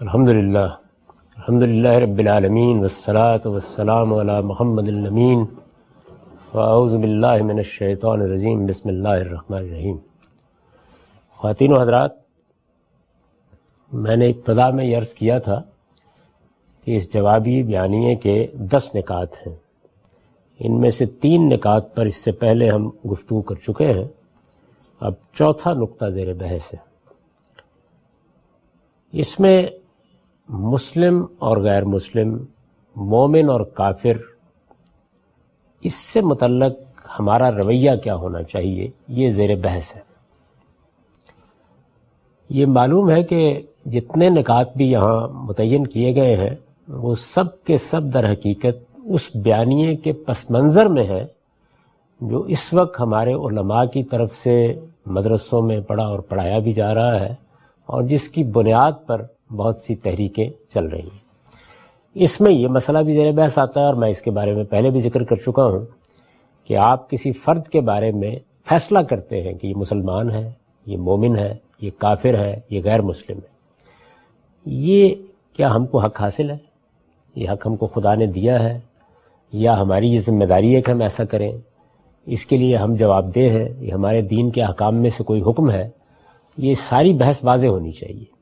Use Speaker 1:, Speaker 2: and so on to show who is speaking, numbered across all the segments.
Speaker 1: الحمد للہ الحمد للہ رب العالمین، والصلاة والسلام علی محمد الامین، واعوذ باللہ من الشیطان الرجیم، بسم اللہ الرحمن الرحیم۔ خواتین و حضرات، میں نے ابتدا میں یہ عرض کیا تھا کہ اس جوابی بیانیے کے دس نکات ہیں۔ ان میں سے تین نکات پر اس سے پہلے ہم گفتگو کر چکے ہیں۔ اب چوتھا نقطہ زیر بحث ہے۔ اس میں مسلم اور غیر مسلم، مومن اور کافر، اس سے متعلق ہمارا رویہ کیا ہونا چاہیے؟ یہ زیر بحث ہے۔ یہ معلوم ہے کہ جتنے نکات بھی یہاں متعین کیے گئے ہیں، وہ سب کے سب در حقیقت اس بیانیے کے پس منظر میں ہے جو اس وقت ہمارے علماء کی طرف سے مدرسوں میں پڑھا اور پڑھایا بھی جا رہا ہے اور جس کی بنیاد پر بہت سی تحریکیں چل رہی ہیں۔ اس میں یہ مسئلہ بھی زیر بحث آتا ہے اور میں اس کے بارے میں پہلے بھی ذکر کر چکا ہوں کہ آپ کسی فرد کے بارے میں فیصلہ کرتے ہیں کہ یہ مسلمان ہے، یہ مومن ہے، یہ کافر ہے، یہ غیر مسلم ہے۔ یہ کیا ہم کو حق حاصل ہے؟ یہ حق ہم کو خدا نے دیا ہے؟ یا ہماری یہ ذمہ داری ہے کہ ہم ایسا کریں؟ اس کے لیے ہم جواب دہ ہیں، یہ ہمارے دین کے حکام میں سے کوئی حکم ہے؟ یہ ساری بحث واضح ہونی چاہیے۔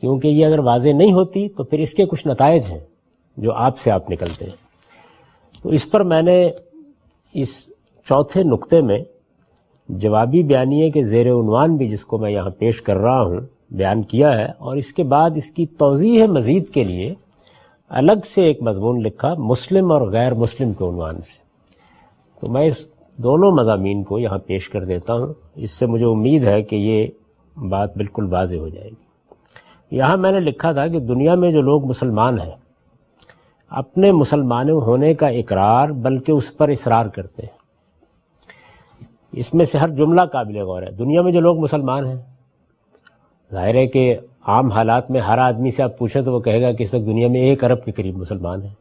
Speaker 1: کیونکہ یہ اگر واضح نہیں ہوتی تو پھر اس کے کچھ نتائج ہیں جو آپ سے آپ نکلتے ہیں۔ تو اس پر میں نے اس چوتھے نقطے میں جوابی بیانیے کے زیر عنوان بھی جس کو میں یہاں پیش کر رہا ہوں بیان کیا ہے اور اس کے بعد اس کی توضیح مزید کے لیے الگ سے ایک مضمون لکھا مسلم اور غیر مسلم کے عنوان سے۔ تو میں اس دونوں مضامین کو یہاں پیش کر دیتا ہوں۔ اس سے مجھے امید ہے کہ یہ بات بالکل واضح ہو جائے گی۔ یہاں میں نے لکھا تھا کہ دنیا میں جو لوگ مسلمان ہیں، اپنے مسلمانوں ہونے کا اقرار بلکہ اس پر اصرار کرتے ہیں۔ اس میں سے ہر جملہ قابل غور ہے۔ دنیا میں جو لوگ مسلمان ہیں، ظاہر ہے کہ عام حالات میں ہر آدمی سے آپ پوچھیں تو وہ کہے گا کہ اس وقت دنیا میں ایک ارب کے قریب مسلمان ہیں۔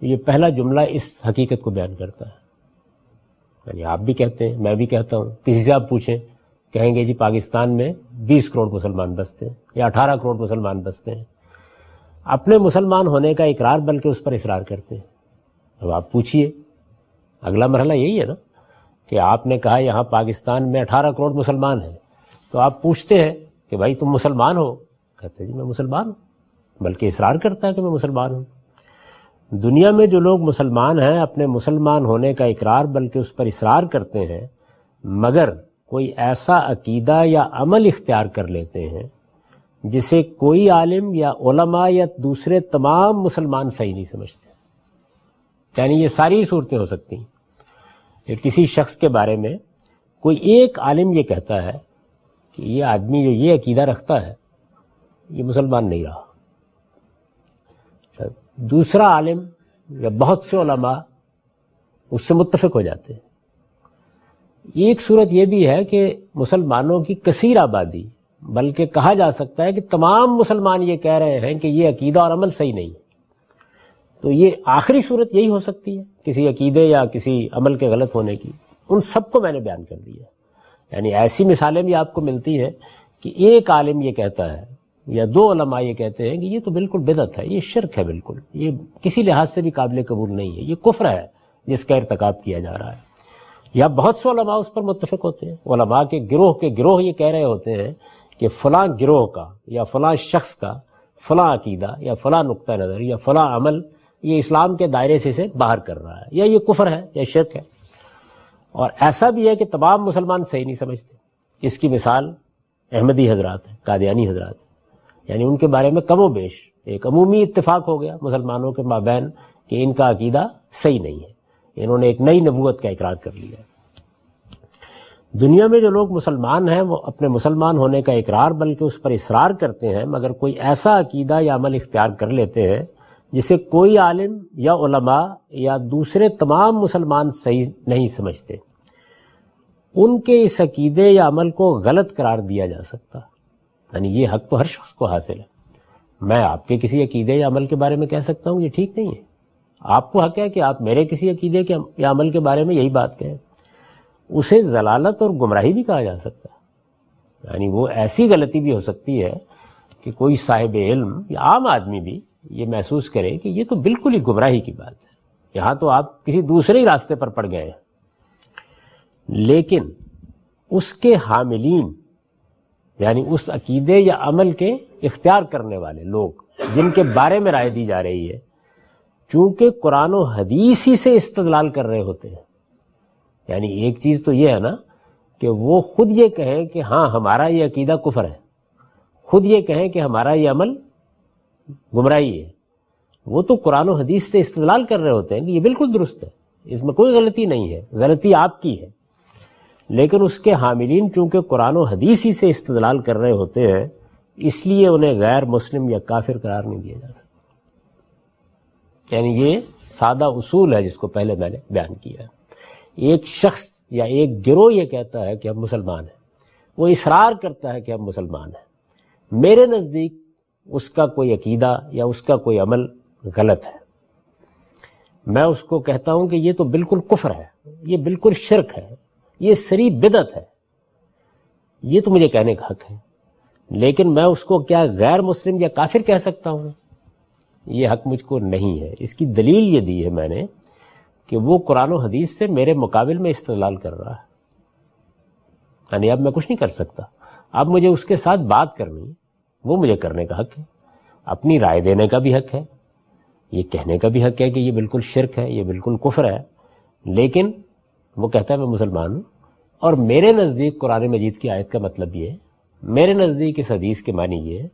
Speaker 1: یہ پہلا جملہ اس حقیقت کو بیان کرتا ہے۔ یعنی آپ بھی کہتے ہیں، میں بھی کہتا ہوں، کسی سے آپ پوچھیں۔ کہیں گے جی پاکستان میں بیس کروڑ مسلمان بستے ہیں یا اٹھارہ کروڑ مسلمان بستے ہیں۔ اپنے مسلمان ہونے کا اقرار بلکہ اس پر اصرار کرتے ہیں۔ اب آپ پوچھئے، اگلا مرحلہ یہی ہے نا کہ آپ نے کہا یہاں پاکستان میں اٹھارہ کروڑ مسلمان ہیں۔ تو آپ پوچھتے ہیں کہ بھائی تم مسلمان ہو؟ کہتے ہیں جی میں مسلمان ہوں۔ بلکہ اصرار کرتا ہے کہ میں مسلمان ہوں۔ دنیا میں جو لوگ مسلمان ہیں، اپنے مسلمان ہونے کا اقرار بلکہ اس پر اصرار کرتے ہیں، مگر کوئی ایسا عقیدہ یا عمل اختیار کر لیتے ہیں جسے کوئی عالم یا علماء یا دوسرے تمام مسلمان صحیح نہیں سمجھتے۔ یعنی یہ ساری صورتیں ہو سکتی ہیں۔ کہ کسی شخص کے بارے میں کوئی ایک عالم یہ کہتا ہے کہ یہ آدمی جو یہ عقیدہ رکھتا ہے، یہ مسلمان نہیں رہا۔ دوسرا عالم یا بہت سے علماء اس سے متفق ہو جاتے ہیں۔ ایک صورت یہ بھی ہے کہ مسلمانوں کی کثیر آبادی، بلکہ کہا جا سکتا ہے کہ تمام مسلمان یہ کہہ رہے ہیں کہ یہ عقیدہ اور عمل صحیح نہیں۔ تو یہ آخری صورت یہی ہو سکتی ہے کسی عقیدے یا کسی عمل کے غلط ہونے کی۔ ان سب کو میں نے بیان کر دیا۔ یعنی ایسی مثالیں بھی آپ کو ملتی ہیں کہ ایک عالم یہ کہتا ہے یا دو علماء یہ کہتے ہیں کہ یہ تو بالکل بدت ہے، یہ شرک ہے بالکل۔ یہ کسی لحاظ سے بھی قابل قبول نہیں ہے، یہ کفر ہے جس کا ارتکاب کیا جا رہا ہے۔ یا بہت سے علماء اس پر متفق ہوتے ہیں۔ علماء کے گروہ کے گروہ یہ کہہ رہے ہوتے ہیں کہ فلاں گروہ کا یا فلاں شخص کا فلاں عقیدہ یا فلاں نقطہ نظر یا فلاں عمل یہ اسلام کے دائرے سے سے باہر کر رہا ہے یا یہ کفر ہے یا شرک ہے۔ اور ایسا بھی ہے کہ تمام مسلمان صحیح نہیں سمجھتے۔ اس کی مثال احمدی حضرات ہیں، قادیانی حضرات ہیں۔ یعنی ان کے بارے میں کم و بیش ایک عمومی اتفاق ہو گیا مسلمانوں کے مابین کہ ان کا عقیدہ صحیح نہیں ہے۔ انہوں نے ایک نئی نبوت کا اقرار کر لیا دنیا میں جو لوگ مسلمان ہیں، وہ اپنے مسلمان ہونے کا اقرار، بلکہ اس پر اصرار کرتے ہیں، مگر کوئی ایسا عقیدہ یا عمل اختیار کر لیتے ہیں جسے کوئی عالم یا علماء یا دوسرے تمام مسلمان صحیح نہیں سمجھتے۔ ان کے اس عقیدے یا عمل کو غلط قرار دیا جا سکتا۔ یعنی یہ حق تو ہر شخص کو حاصل ہے۔ میں آپ کے کسی عقیدے یا عمل کے بارے میں کہہ سکتا ہوں، یہ ٹھیک نہیں ہے۔ آپ کو حق ہے کہ آپ میرے کسی عقیدے کے یا عمل کے بارے میں یہی بات کہیں۔ اسے ضلالت اور گمراہی بھی کہا جا سکتا ہے۔ یعنی وہ ایسی غلطی بھی ہو سکتی ہے کہ کوئی صاحب علم یا عام آدمی بھی یہ محسوس کرے کہ یہ تو بالکل ہی گمراہی کی بات ہے۔ یہاں تو آپ کسی دوسرے ہی راستے پر پڑ گئے ہیں۔ لیکن اس کے حاملین یعنی اس عقیدے یا عمل کے اختیار کرنے والے لوگ جن کے بارے میں رائے دی جا رہی ہے چونکہ قرآن و حدیث ہی سے استدلال کر رہے ہوتے ہیں۔ یعنی ایک چیز تو یہ ہے نا کہ وہ خود یہ کہیں کہ ہاں ہمارا یہ عقیدہ کفر ہے۔ خود یہ کہیں کہ ہمارا یہ عمل گمراہی ہے۔ وہ تو قرآن و حدیث سے استدلال کر رہے ہوتے ہیں کہ یہ بالکل درست ہے۔ اس میں کوئی غلطی نہیں ہے۔ غلطی آپ کی ہے۔ لیکن اس کے حاملین چونکہ قرآن و حدیث ہی سے استدلال کر رہے ہوتے ہیں، اس لیے انہیں غیر مسلم یا کافر قرار نہیں دیا جا سکتا۔ یعنی یہ سادہ اصول ہے جس کو پہلے میں نے بیان کیا ایک شخص یا ایک گروہ یہ کہتا ہے کہ ہم مسلمان ہیں۔ وہ اصرار کرتا ہے کہ ہم مسلمان ہیں۔ میرے نزدیک اس کا کوئی عقیدہ یا اس کا کوئی عمل غلط ہے۔ میں اس کو کہتا ہوں کہ یہ تو بالکل کفر ہے۔ یہ بالکل شرک ہے۔ یہ سری بدت ہے۔ یہ تو مجھے کہنے کا حق ہے۔ لیکن میں اس کو کیا غیر مسلم یا کافر کہہ سکتا ہوں؟ یہ حق مجھ کو نہیں ہے۔ اس کی دلیل یہ دی ہے میں نے کہ وہ قرآن و حدیث سے میرے مقابل میں استدلال کر رہا ہے۔ یعنی اب میں کچھ نہیں کر سکتا۔ اب مجھے اس کے ساتھ بات کرنی وہ مجھے کرنے کا حق ہے۔ اپنی رائے دینے کا بھی حق ہے۔ یہ کہنے کا بھی حق ہے کہ یہ بالکل شرک ہے، یہ بالکل کفر ہے۔ لیکن وہ کہتا ہے میں مسلمان ہوں۔ اور میرے نزدیک قرآن مجید کی آیت کا مطلب یہ ہے، میرے نزدیک اس حدیث کے معنی یہ ہے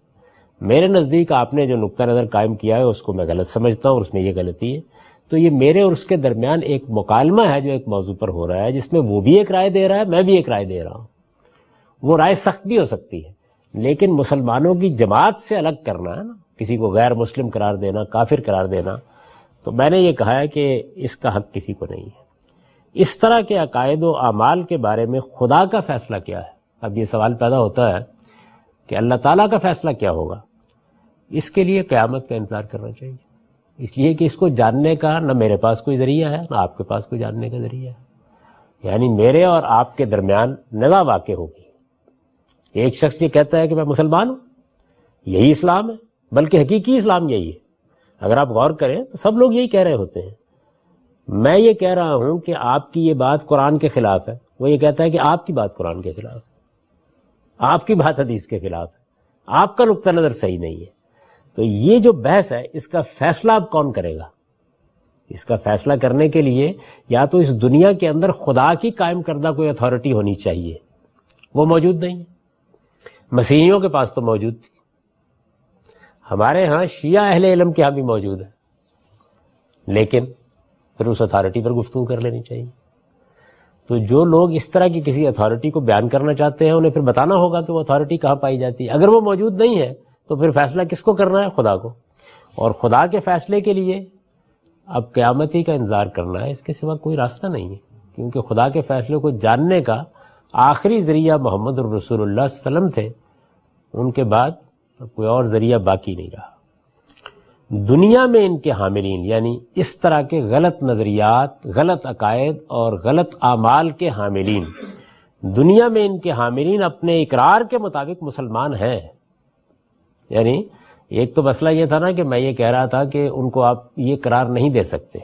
Speaker 1: میرے نزدیک آپ نے جو نقطہ نظر قائم کیا ہے، اس کو میں غلط سمجھتا ہوں اور اس میں یہ غلطی ہے۔ تو یہ میرے اور اس کے درمیان ایک مکالمہ ہے جو ایک موضوع پر ہو رہا ہے، جس میں وہ بھی ایک رائے دے رہا ہے، میں بھی ایک رائے دے رہا ہوں۔ وہ رائے سخت بھی ہو سکتی ہے، لیکن مسلمانوں کی جماعت سے الگ کرنا ہے نا، کسی کو غیر مسلم قرار دینا، کافر قرار دینا، تو میں نے یہ کہا ہے کہ اس کا حق کسی کو نہیں ہے۔ اس طرح کے عقائد و اعمال کے بارے میں خدا کا فیصلہ کیا ہے۔ اب یہ سوال پیدا ہوتا ہے کہ اللہ تعالیٰ کا فیصلہ کیا ہوگا؟ اس کے لیے قیامت کا انتظار کرنا چاہیے۔ اس لیے کہ اس کو جاننے کا نہ میرے پاس کوئی ذریعہ ہے، نہ آپ کے پاس کوئی جاننے کا ذریعہ ہے۔ یعنی میرے اور آپ کے درمیان نزا واقع ہوگی۔ ایک شخص یہ کہتا ہے کہ میں مسلمان ہوں، یہی اسلام ہے، بلکہ حقیقی اسلام یہی ہے۔ اگر آپ غور کریں تو سب لوگ یہی کہہ رہے ہوتے ہیں۔ میں یہ کہہ رہا ہوں کہ آپ کی یہ بات قرآن کے خلاف ہے۔ وہ یہ کہتا ہے کہ آپ کی بات قرآن کے خلاف ہے۔ آپ کی بات حدیث کے خلاف ہے۔ آپ کا نقطہ نظر صحیح نہیں ہے۔ تو یہ جو بحث ہے، اس کا فیصلہ اب کون کرے گا؟ اس کا فیصلہ کرنے کے لیے یا تو اس دنیا کے اندر خدا کی قائم کردہ کوئی اتھارٹی ہونی چاہیے۔ وہ موجود نہیں ہے۔ مسیحیوں کے پاس تو موجود تھی۔ ہمارے ہاں شیعہ اہل علم کے ہاں بھی موجود ہے۔ لیکن پھر اس اتھارٹی پر گفتگو کر لینی چاہیے۔ تو جو لوگ اس طرح کی کسی اتھارٹی کو بیان کرنا چاہتے ہیں، انہیں پھر بتانا ہوگا کہ وہ اتھارٹی کہاں پائی جاتی ہے۔ اگر وہ موجود نہیں ہے تو پھر فیصلہ کس کو کرنا ہے؟ خدا کو۔ اور خدا کے فیصلے کے لیے اب قیامتی کا انتظار کرنا ہے، اس کے سوا کوئی راستہ نہیں ہے۔ کیونکہ خدا کے فیصلے کو جاننے کا آخری ذریعہ محمد الرسول اللہ علیہ وسلم تھے۔ ان کے بعد کوئی اور ذریعہ باقی نہیں رہا۔ دنیا میں ان کے حاملین یعنی اس طرح کے غلط نظریات، غلط عقائد اور غلط اعمال کے حاملین۔ دنیا میں ان کے حاملین اپنے اقرار کے مطابق مسلمان ہیں۔ یعنی ایک تو مسئلہ یہ تھا نا کہ میں یہ کہہ رہا تھا کہ ان کو آپ یہ قرار نہیں دے سکتے۔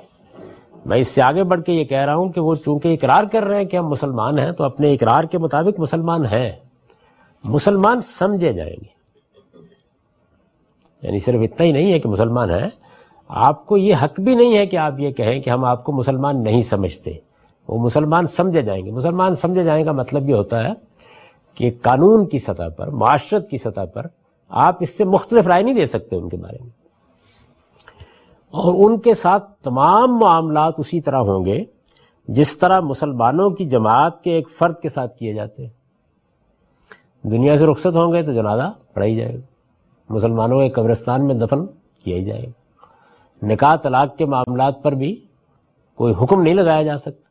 Speaker 1: میں اس سے آگے بڑھ کے یہ کہہ رہا ہوں کہ وہ چونکہ اقرار کر رہے ہیں کہ ہم مسلمان ہیں تو اپنے اقرار کے مطابق مسلمان ہیں۔ مسلمان سمجھے جائیں گے۔ یعنی صرف اتنا ہی نہیں ہے کہ مسلمان ہیں۔ آپ کو یہ حق بھی نہیں ہے کہ آپ یہ کہیں کہ ہم آپ کو مسلمان نہیں سمجھتے۔ وہ مسلمان سمجھے جائیں گے۔ مسلمان سمجھے جائیں کا مطلب یہ ہوتا ہے کہ قانون کی سطح پر، معاشرت کی سطح پر آپ اس سے مختلف رائے نہیں دے سکتے ان کے بارے میں۔ اور ان کے ساتھ تمام معاملات اسی طرح ہوں گے جس طرح مسلمانوں کی جماعت کے ایک فرد کے ساتھ کیے جاتے ہیں۔ دنیا سے رخصت ہوں گے تو جنازہ پڑھائی جائے گا مسلمانوں کے قبرستان میں دفن کیا ہی جائے گا نکاح طلاق کے معاملات پر بھی کوئی حکم نہیں لگایا جا سکتا۔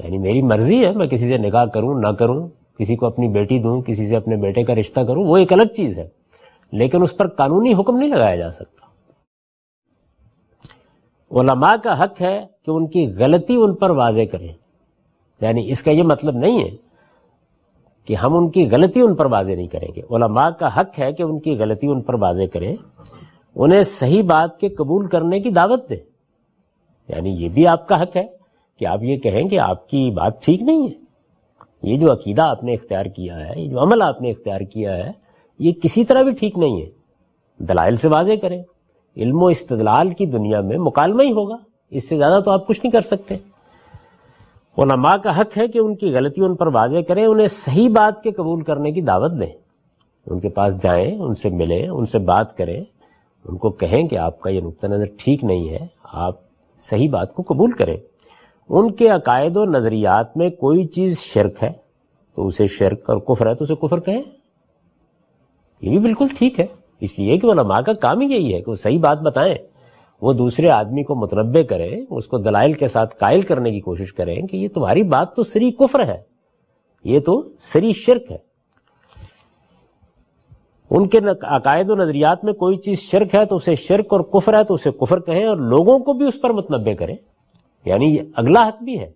Speaker 1: یعنی میری مرضی ہے میں کسی سے نکاح کروں، نہ کروں کسی کو اپنی بیٹی دوں، کسی سے اپنے بیٹے کا رشتہ کروں، وہ ایک الگ چیز ہے۔ لیکن اس پر قانونی حکم نہیں لگایا جا سکتا۔ علماء کا حق ہے کہ ان کی غلطی ان پر واضح کریں۔ یعنی اس کا یہ مطلب نہیں ہے کہ ہم ان کی غلطی ان پر واضح نہیں کریں گے۔ علماء کا حق ہے کہ ان کی غلطی ان پر واضح کریں۔ انہیں صحیح بات کے قبول کرنے کی دعوت دیں۔ یعنی یہ بھی آپ کا حق ہے کہ آپ یہ کہیں کہ آپ کی بات ٹھیک نہیں ہے۔ یہ جو عقیدہ آپ نے اختیار کیا ہے، یہ جو عمل آپ نے اختیار کیا ہے، یہ کسی طرح بھی ٹھیک نہیں ہے۔ دلائل سے واضح کریں۔ علم و استدلال کی دنیا میں مکالمہ ہی ہوگا۔ اس سے زیادہ تو آپ کچھ نہیں کر سکتے۔ علماء کا حق ہے کہ ان کی غلطی ان پر واضح کریں، انہیں صحیح بات کے قبول کرنے کی دعوت دیں۔ ان کے پاس جائیں، ان سے ملیں، ان سے بات کریں۔ ان کو کہیں کہ آپ کا یہ نقطہ نظر ٹھیک نہیں ہے، آپ صحیح بات کو قبول کریں۔ ان کے عقائد و نظریات میں کوئی چیز شرک ہے تو اسے شرک اور کفر ہے تو اسے کفر کہیں۔ یہ بھی بالکل ٹھیک ہے۔ اس لیے کہ علماء کا کام ہی یہی ہے کہ وہ صحیح بات بتائیں۔ وہ دوسرے آدمی کو متنبع کریں، اس کو دلائل کے ساتھ قائل کرنے کی کوشش کریں کہ یہ تمہاری بات تو سری کفر ہے۔ یہ تو سری شرک ہے۔ ان کے عقائد و نظریات میں کوئی چیز شرک ہے تو اسے شرک اور کفر ہے تو اسے کفر کہیں اور لوگوں کو بھی اس پر متنبع کریں۔ یعنی یہ اگلا حق بھی ہے۔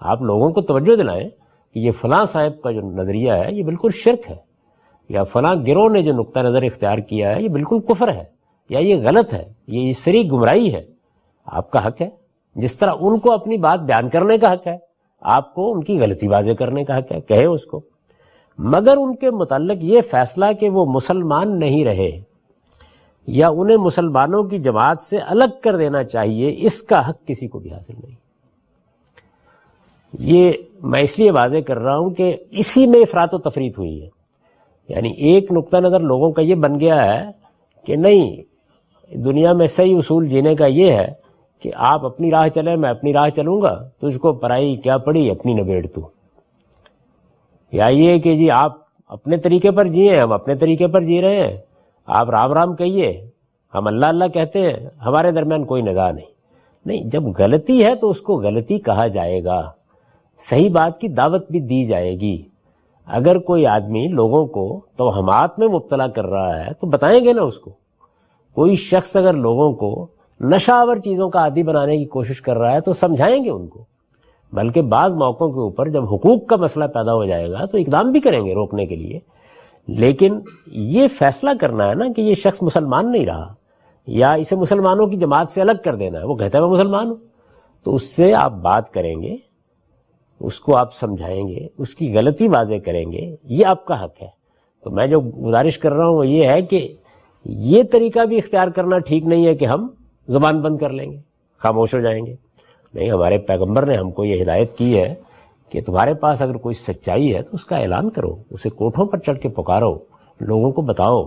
Speaker 1: آپ لوگوں کو توجہ دلائیں کہ یہ فلاں صاحب کا جو نظریہ ہے، یہ بالکل شرک ہے۔ یا فلاں گروہ نے جو نقطہ نظر اختیار کیا ہے، یہ بالکل کفر ہے۔ یا یہ غلط ہے، یہ سری گمراہی ہے۔ آپ کا حق ہے۔ جس طرح ان کو اپنی بات بیان کرنے کا حق ہے، آپ کو ان کی غلطی واضح کرنے کا حق ہے، کہے اس کو۔ مگر ان کے متعلق یہ فیصلہ کہ وہ مسلمان نہیں رہے یا انہیں مسلمانوں کی جماعت سے الگ کر دینا چاہیے، اس کا حق کسی کو بھی حاصل نہیں۔ یہ میں اس لیے واضح کر رہا ہوں کہ اسی میں افراد و تفریح ہوئی ہے۔ یعنی ایک نقطہ نظر لوگوں کا یہ بن گیا ہے کہ نہیں، دنیا میں صحیح اصول جینے کا یہ ہے کہ آپ اپنی راہ چلیں، میں اپنی راہ چلوں گا، تجھ کو پرائی کیا پڑی، اپنی نبیڑ تو۔ یا یہ کہ جی آپ اپنے طریقے پر جیے، ہم اپنے طریقے پر جی رہے ہیں۔ آپ رام رام کہیے، ہم اللہ اللہ کہتے ہیں، ہمارے درمیان کوئی نگاہ نہیں۔ نہیں، جب غلطی ہے تو اس کو غلطی کہا جائے گا۔ صحیح بات کی دعوت بھی دی جائے گی۔ اگر کوئی آدمی لوگوں کو توہمات میں مبتلا کر رہا ہے تو بتائیں گے نا اس کو۔ کوئی شخص اگر لوگوں کو نشاور چیزوں کا عادی بنانے کی کوشش کر رہا ہے تو سمجھائیں گے ان کو۔ بلکہ بعض موقعوں کے اوپر جب حقوق کا مسئلہ پیدا ہو جائے گا تو اقدام بھی کریں گے روکنے کے لیے۔ لیکن یہ فیصلہ کرنا ہے نا کہ یہ شخص مسلمان نہیں رہا یا اسے مسلمانوں کی جماعت سے الگ کر دینا ہے، وہ کہتا ہے میں مسلمان ہوں۔ تو اس سے آپ بات کریں گے، اس کو آپ سمجھائیں گے، اس کی غلطی واضح کریں گے، یہ آپ کا حق ہے۔ تو میں جو گزارش کر رہا ہوں وہ یہ ہے کہ یہ طریقہ بھی اختیار کرنا ٹھیک نہیں ہے کہ ہم زبان بند کر لیں گے، خاموش ہو جائیں گے۔ نہیں، ہمارے پیغمبر نے ہم کو یہ ہدایت کی ہے کہ تمہارے پاس اگر کوئی سچائی ہے تو اس کا اعلان کرو، اسے کوٹھوں پر چڑھ کے پکارو، لوگوں کو بتاؤ،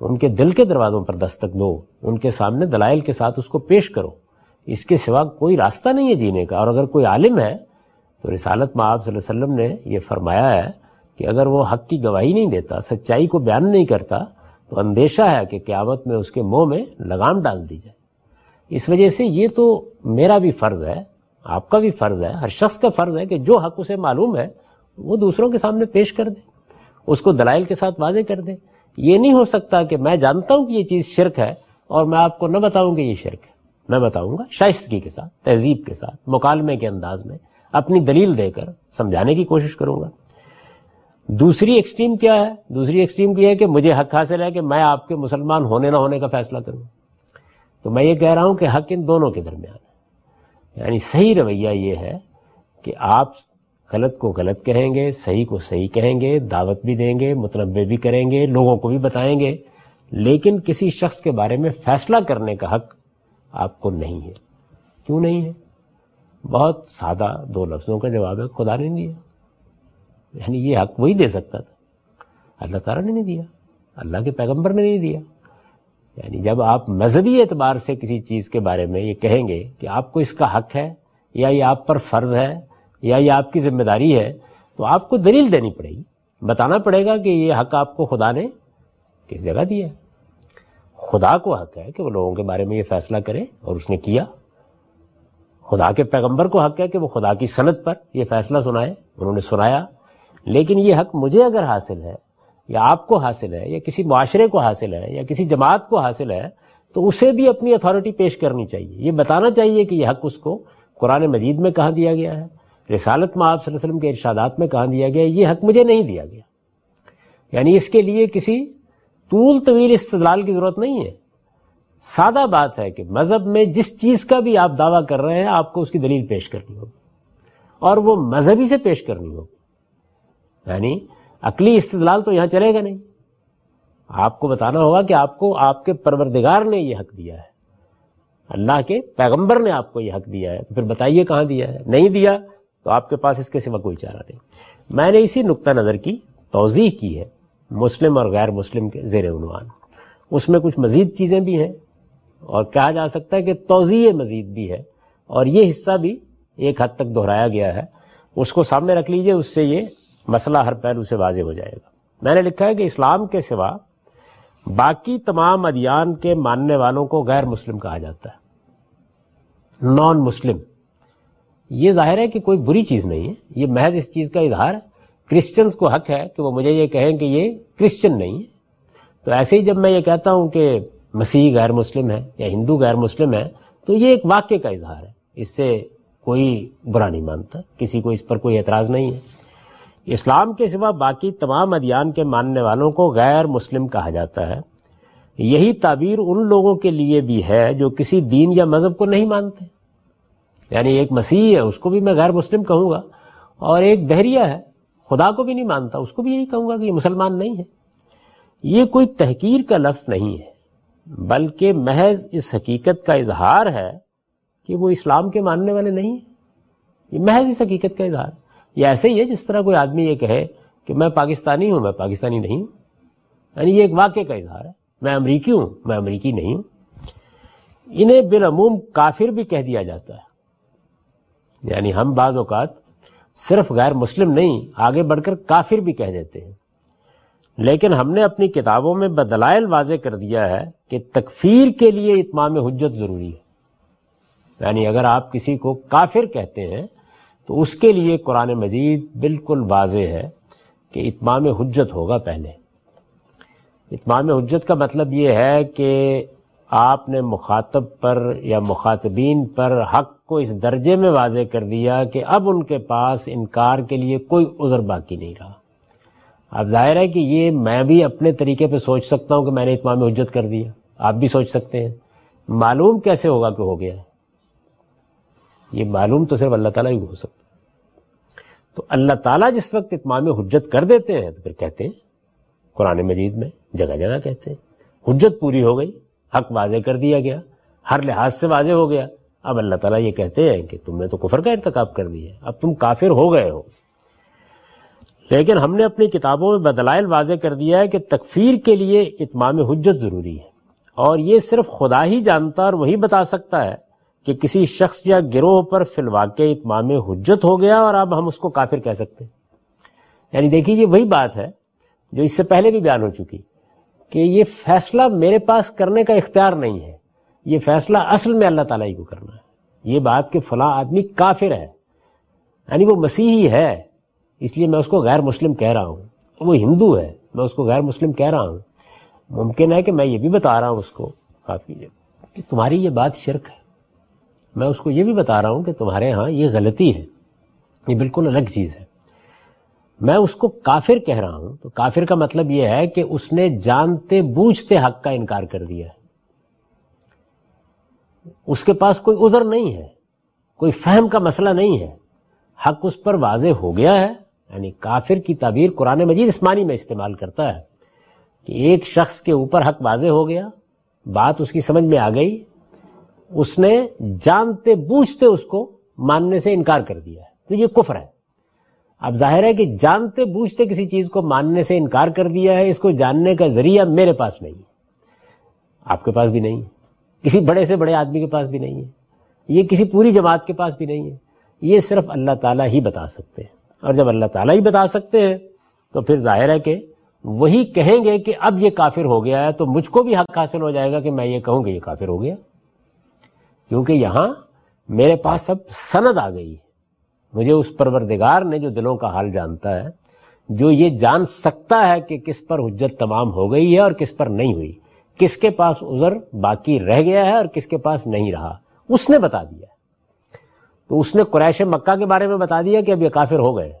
Speaker 1: ان کے دل کے دروازوں پر دستک دو، ان کے سامنے دلائل کے ساتھ اس کو پیش کرو۔ اس کے سوا کوئی راستہ نہیں ہے جینے کا، اور اگر کوئی عالم ہے تو رسالت میں آپ صلی اللہ علیہ وسلم نے یہ فرمایا ہے کہ اگر وہ حق کی گواہی نہیں دیتا، سچائی کو بیان نہیں کرتا، تو اندیشہ ہے کہ قیامت میں اس کے منہ میں لگام ڈال دی جائے۔ اس وجہ سے یہ تو میرا بھی فرض ہے آپ کا بھی فرض ہے، ہر شخص کا فرض ہے کہ جو حق اسے معلوم ہے، وہ دوسروں کے سامنے پیش کر دے، اس کو دلائل کے ساتھ واضح کر دے۔ یہ نہیں ہو سکتا کہ میں جانتا ہوں کہ یہ چیز شرک ہے اور میں آپ کو نہ بتاؤں کہ یہ شرک ہے۔ میں بتاؤں گا شائستگی کے ساتھ، تہذیب کے ساتھ، مکالمے کے انداز میں اپنی دلیل دے کر سمجھانے کی کوشش کروں گا۔ دوسری ایکسٹریم کیا ہے؟ دوسری ایکسٹریم یہ ہے کہ مجھے حق حاصل ہے کہ میں آپ کے مسلمان ہونے نہ ہونے کا فیصلہ کروں۔ تو میں یہ کہہ رہا ہوں کہ حق ان دونوں کے درمیان یعنی صحیح رویہ یہ ہے کہ آپ غلط کو غلط کہیں گے، صحیح کو صحیح کہیں گے، دعوت بھی دیں گے متنوع بھی کریں گے، لوگوں کو بھی بتائیں گے۔ لیکن کسی شخص کے بارے میں فیصلہ کرنے کا حق آپ کو نہیں ہے۔ کیوں نہیں ہے؟ بہت سادہ دو لفظوں کا جواب ہے، خدا نے دیا۔ یعنی یہ حق وہی دے سکتا تھا۔ اللہ تعالیٰ نے نہیں دیا۔ اللہ کے پیغمبر نے نہیں دیا۔ یعنی جب آپ مذہبی اعتبار سے کسی چیز کے بارے میں یہ کہیں گے کہ آپ کو اس کا حق ہے یا یہ آپ پر فرض ہے یا یہ آپ کی ذمہ داری ہے، تو آپ کو دلیل دینی پڑے گی۔ بتانا پڑے گا کہ یہ حق آپ کو خدا نے کس جگہ دیا ہے۔ خدا کو حق ہے کہ وہ لوگوں کے بارے میں یہ فیصلہ کرے اور اس نے کیا۔ خدا کے پیغمبر کو حق ہے کہ وہ خدا کی صنعت پر یہ فیصلہ سنائے، انہوں نے سنایا۔ لیکن یہ حق مجھے اگر حاصل ہے یا آپ کو حاصل ہے یا کسی معاشرے کو حاصل ہے یا کسی جماعت کو حاصل ہے، تو اسے بھی اپنی اتھارٹی پیش کرنی چاہیے۔ یہ بتانا چاہیے کہ یہ حق اس کو قرآن مجید میں کہا دیا گیا ہے، رسالت میں آپ صلی اللہ علیہ وسلم کے ارشادات میں کہاں دیا گیا ہے، یہ حق مجھے نہیں دیا گیا۔ یعنی اس کے لیے کسی طول طویل استدلال کی ضرورت نہیں ہے۔ سادہ بات ہے کہ مذہب میں جس چیز کا بھی آپ دعویٰ کر رہے ہیں، آپ کو اس کی دلیل پیش کرنی ہوگی۔ اور وہ مذہبی سے پیش کرنی ہوگی۔ یعنی عقلی استدلال تو یہاں چلے گا نہیں۔ آپ کو بتانا ہوگا کہ آپ کو آپ کے پروردگار نے یہ حق دیا ہے۔ اللہ کے پیغمبر نے آپ کو یہ حق دیا ہے۔ تو پھر بتائیے کہاں دیا ہے۔ نہیں دیا تو آپ کے پاس اس کے سوا کوئی چارہ نہیں۔ میں نے اسی نقطہ نظر کی، توضیح کی ہے مسلم اور غیر مسلم کے زیر عنوان۔ اس میں کچھ مزید چیزیں بھی ہیں اور کہا جا سکتا ہے کہ توضیع مزید بھی ہے اور یہ حصہ بھی ایک حد تک دہرایا گیا ہے۔ اس کو سامنے رکھ لیجیے، اس سے یہ مسئلہ ہر پہلو سے واضح ہو جائے گا۔ میں نے لکھا ہے کہ اسلام کے سوا باقی تمام ادیان کے ماننے والوں کو غیر مسلم کہا جاتا ہے۔ نان مسلم۔ یہ ظاہر ہے کہ کوئی بری چیز نہیں ہے۔ یہ محض اس چیز کا اظہار ہے کرسچنس کو حق ہے کہ وہ مجھے یہ کہیں کہ یہ کرسچن نہیں ہے۔ تو ایسے ہی جب میں یہ کہتا ہوں کہ مسیح غیر مسلم ہے یا ہندو غیر مسلم ہے، تو یہ ایک واقعے کا اظہار ہے۔ اس سے کوئی برا نہیں مانتا، کسی کو اس پر کوئی اعتراض نہیں ہے۔ اسلام کے سوا باقی تمام ادیان کے ماننے والوں کو غیر مسلم کہا جاتا ہے۔ یہی تعبیر ان لوگوں کے لیے بھی ہے جو کسی دین یا مذہب کو نہیں مانتے۔ یعنی ایک مسیح ہے، اس کو بھی میں غیر مسلم کہوں گا۔ اور ایک دہریہ ہے، خدا کو بھی نہیں مانتا، اس کو بھی یہی کہوں گا کہ یہ مسلمان نہیں ہے۔ یہ کوئی تحقیر کا لفظ نہیں ہے، بلکہ محض اس حقیقت کا اظہار ہے کہ وہ اسلام کے ماننے والے نہیں ہیں۔ یہ محض اس حقیقت کا اظہار یہ ایسے ہی ہے جس طرح کوئی آدمی یہ کہے کہ میں پاکستانی ہوں، میں پاکستانی نہیں ہوں۔ یعنی یہ ایک واقعے کا اظہار ہے۔ میں امریکی ہوں، میں امریکی نہیں ہوں۔ انہیں بالعموم کافر بھی کہہ دیا جاتا ہے۔ یعنی ہم بعض اوقات صرف غیر مسلم نہیں، آگے بڑھ کر کافر بھی کہہ دیتے ہیں۔ لیکن ہم نے اپنی کتابوں میں بدلائل واضح کر دیا ہے کہ تکفیر کے لیے اتمام حجت ضروری ہے۔ یعنی اگر آپ کسی کو کافر کہتے ہیں تو اس کے لیے قرآن مجید بالکل واضح ہے کہ اتمام حجت ہوگا پہلے۔ اتمام حجت کا مطلب یہ ہے کہ آپ نے مخاطب پر یا مخاطبین پر حق کو اس درجے میں واضح کر دیا کہ اب ان کے پاس انکار کے لیے کوئی عذر باقی نہیں رہا۔ اب ظاہر ہے کہ یہ میں بھی اپنے طریقے پہ سوچ سکتا ہوں کہ میں نے اتمام حجت کر دیا۔ آپ بھی سوچ سکتے ہیں۔ معلوم کیسے ہوگا کہ ہو گیا؟ ہے یہ معلوم تو صرف اللہ تعالیٰ ہی ہو سکتا تو اللہ تعالیٰ جس وقت اتمام حجت کر دیتے ہیں تو پھر کہتے ہیں، قرآن مجید میں جگہ جگہ کہتے ہیں، حجت پوری ہو گئی، حق واضح کر دیا گیا، ہر لحاظ سے واضح ہو گیا۔ اب اللہ تعالیٰ یہ کہتے ہیں کہ تم نے تو کفر کا ارتکاب کر دیا اب تم کافر ہو گئے ہو۔ لیکن ہم نے اپنی کتابوں میں بدلائل واضح کر دیا ہے کہ تکفیر کے لیے اتمام حجت ضروری ہے۔ اور یہ صرف خدا ہی جانتا اور وہی بتا سکتا ہے کہ کسی شخص یا گروہ پر فی الواقع اتمام حجت ہو گیا اور اب ہم اس کو کافر کہہ سکتے ہیں۔ یعنی دیکھیے یہ وہی بات ہے جو اس سے پہلے بھی بیان ہو چکی کہ یہ فیصلہ میرے پاس کرنے کا اختیار نہیں ہے۔ یہ فیصلہ اصل میں اللہ تعالیٰ ہی کو کرنا ہے۔ یہ بات کہ فلاں آدمی کافر ہے یعنی وہ مسیحی ہے، اس لیے میں اس کو غیر مسلم کہہ رہا ہوں۔ وہ ہندو ہے، میں اس کو غیر مسلم کہہ رہا ہوں۔ ممکن ہے کہ میں یہ بھی بتا رہا ہوں اس کو۔ کافی کہ تمہاری یہ بات شرک ہے۔ میں اس کو یہ بھی بتا رہا ہوں کہ تمہارے ہاں یہ غلطی ہے۔ یہ بالکل الگ چیز ہے۔ میں اس کو کافر کہہ رہا ہوں۔ تو کافر کا مطلب یہ ہے کہ اس نے جانتے بوجھتے حق کا انکار کر دیا ہے۔ اس کے پاس کوئی عذر نہیں ہے۔ کوئی فہم کا مسئلہ نہیں ہے۔ حق اس پر واضح ہو گیا ہے۔ یعنی کافر کی تعبیر قرآن مجید اسمانی میں استعمال کرتا ہے کہ ایک شخص کے اوپر حق واضح ہو گیا، بات اس کی سمجھ میں آ گئی اس نے جانتے بوجھتے اس کو ماننے سے انکار کر دیا ہے۔ تو یہ کفر ہے۔ اب ظاہر ہے کہ جانتے بوجھتے کسی چیز کو ماننے سے انکار کر دیا ہے، اس کو جاننے کا ذریعہ میرے پاس نہیں ہے۔ آپ کے پاس بھی نہیں ہے۔ کسی بڑے سے بڑے آدمی کے پاس بھی نہیں ہے۔ یہ کسی پوری جماعت کے پاس بھی نہیں ہے۔ یہ صرف اللہ تعالیٰ ہی بتا سکتے ہیں۔ اور جب اللہ تعالیٰ ہی بتا سکتے ہیں، تو پھر ظاہر ہے کہ وہی کہیں گے کہ اب یہ کافر ہو گیا ہے، تو مجھ کو بھی حق حاصل ہو جائے گا کہ میں یہ کہوں کہ یہ کافر ہو گیا۔ کیونکہ یہاں میرے پاس اب سند آ گئی مجھے اس پروردگار نے جو دلوں کا حال جانتا ہے، جو یہ جان سکتا ہے کہ کس پر حجت تمام ہو گئی ہے اور کس پر نہیں ہوئی، کس کے پاس عذر باقی رہ گیا ہے اور کس کے پاس نہیں رہا، اس نے بتا دیا۔ تو اس نے قریش مکہ کے بارے میں بتا دیا کہ اب یہ کافر ہو گئے۔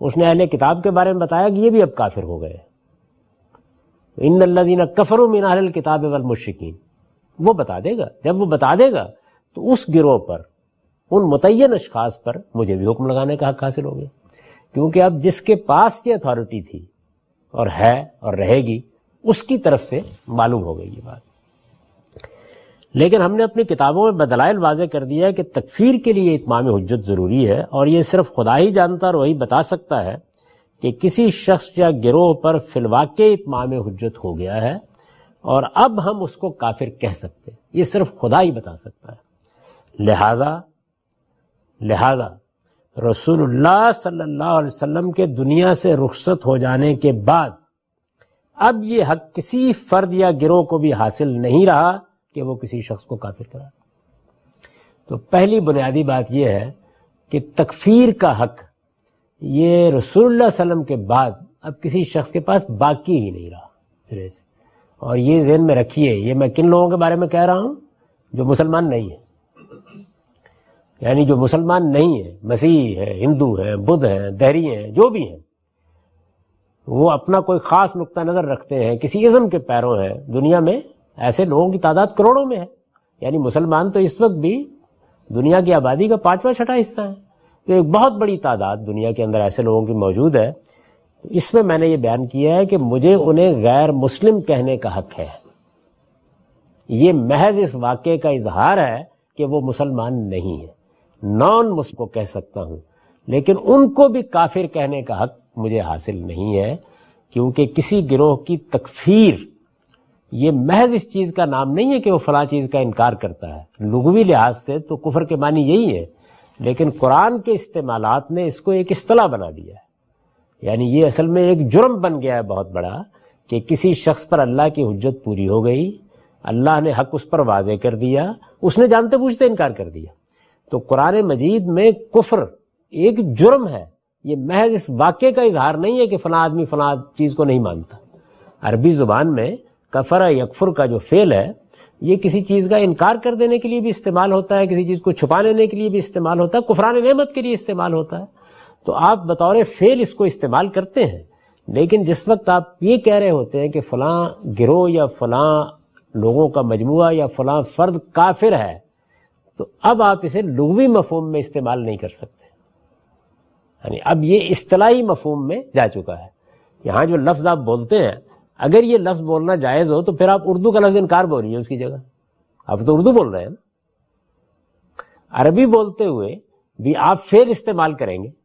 Speaker 1: اس نے اہل کتاب کے بارے میں بتایا کہ یہ بھی اب کافر ہو گئے۔ ان اللہ دینا کفر و مین اہل کتاب والمشکین وہ بتا دے گا۔ جب وہ بتا دے گا تو اس گروہ پر، ان متعین اشخاص پر مجھے بھی حکم لگانے کا حق حاصل ہو گیا۔ کیونکہ اب جس کے پاس یہ اتھارٹی تھی اور ہے اور رہے گی، اس کی طرف سے معلوم ہو گئی یہ بات۔ لیکن ہم نے اپنی کتابوں میں بدلائل واضح کر دیا کہ تکفیر کے لیے اتمام حجت ضروری ہے اور یہ صرف خدا ہی جانتا اور وہی بتا سکتا ہے کہ کسی شخص یا گروہ پر فی الواقع اتمام حجت ہو گیا ہے اور اب ہم اس کو کافر کہہ سکتے یہ صرف خدا ہی بتا سکتا ہے۔ لہذا لہذا رسول اللہ صلی اللہ علیہ وسلم کے دنیا سے رخصت ہو جانے کے بعد اب یہ حق کسی فرد یا گروہ کو بھی حاصل نہیں رہا کہ وہ کسی شخص کو کافر کرا۔ تو پہلی بنیادی بات یہ ہے کہ تکفیر کا حق یہ رسول اللہ علیہ وسلم کے بعد اب کسی شخص کے پاس باقی ہی نہیں رہا۔ سرے سے۔ اور یہ ذہن میں رکھیے، یہ میں کن لوگوں کے بارے میں کہہ رہا ہوں؟ جو مسلمان نہیں ہیں۔ یعنی جو مسلمان نہیں ہیں، مسیح ہے، ہندو ہیں بدھ ہیں، دہری ہیں، جو بھی ہیں، وہ اپنا کوئی خاص نقطہ نظر رکھتے ہیں، کسی ازم کے پیروں ہیں۔ دنیا میں ایسے لوگوں کی تعداد کروڑوں میں ہے۔ یعنی مسلمان تو اس وقت بھی دنیا کی آبادی کا پانچواں چھٹا حصہ ہے۔ تو ایک بہت بڑی تعداد دنیا کے اندر ایسے لوگوں کی موجود ہے تو اس میں میں نے یہ بیان کیا ہے کہ مجھے انہیں غیر مسلم کہنے کا حق ہے۔ یہ محض اس واقعے کا اظہار ہے کہ وہ مسلمان نہیں ہے نان مسلم کو کہہ سکتا ہوں، لیکن ان کو بھی کافر کہنے کا حق مجھے حاصل نہیں ہے، کیونکہ کسی گروہ کی تکفیر، یہ محض اس چیز کا نام نہیں ہے کہ وہ فلاں چیز کا انکار کرتا ہے۔ لغوی لحاظ سے تو کفر کے معنی یہی ہے لیکن قرآن کے استعمالات نے اس کو ایک اصطلاح بنا دیا ہے۔ یعنی یہ اصل میں ایک جرم بن گیا ہے بہت بڑا کہ کسی شخص پر اللہ کی حجت پوری ہو گئی، اللہ نے حق اس پر واضح کر دیا، اس نے جانتے بوجھتے انکار کر دیا۔ تو قرآن مجید میں کفر ایک جرم ہے۔ یہ محض اس واقعے کا اظہار نہیں ہے کہ فلاں آدمی فلاں چیز کو نہیں مانتا۔ عربی زبان میں کفر یکفر کا جو فعل ہے، یہ کسی چیز کا انکار کر دینے کے لیے بھی استعمال ہوتا ہے، کسی چیز کو چھپا لینے کے لیے بھی استعمال ہوتا ہے، کفران نعمت کے لیے استعمال ہوتا ہے۔ تو آپ بطور فعل اس کو استعمال کرتے ہیں، لیکن جس وقت آپ یہ کہہ رہے ہوتے ہیں کہ فلاں گروہ یا فلاں لوگوں کا مجموعہ یا فلاں فرد کافر ہے، تو اب آپ اسے لغوی مفہوم میں استعمال نہیں کر سکتے۔ یعنی اب یہ اصطلاحی مفہوم میں جا چکا ہے۔ یہاں جو لفظ آپ بولتے ہیں، اگر یہ لفظ بولنا جائز ہو تو پھر آپ اردو کا لفظ انکار بول رہی ہے اس کی جگہ۔ آپ تو اردو بول رہے ہیں۔ نا عربی بولتے ہوئے بھی آپ فیل استعمال کریں گے۔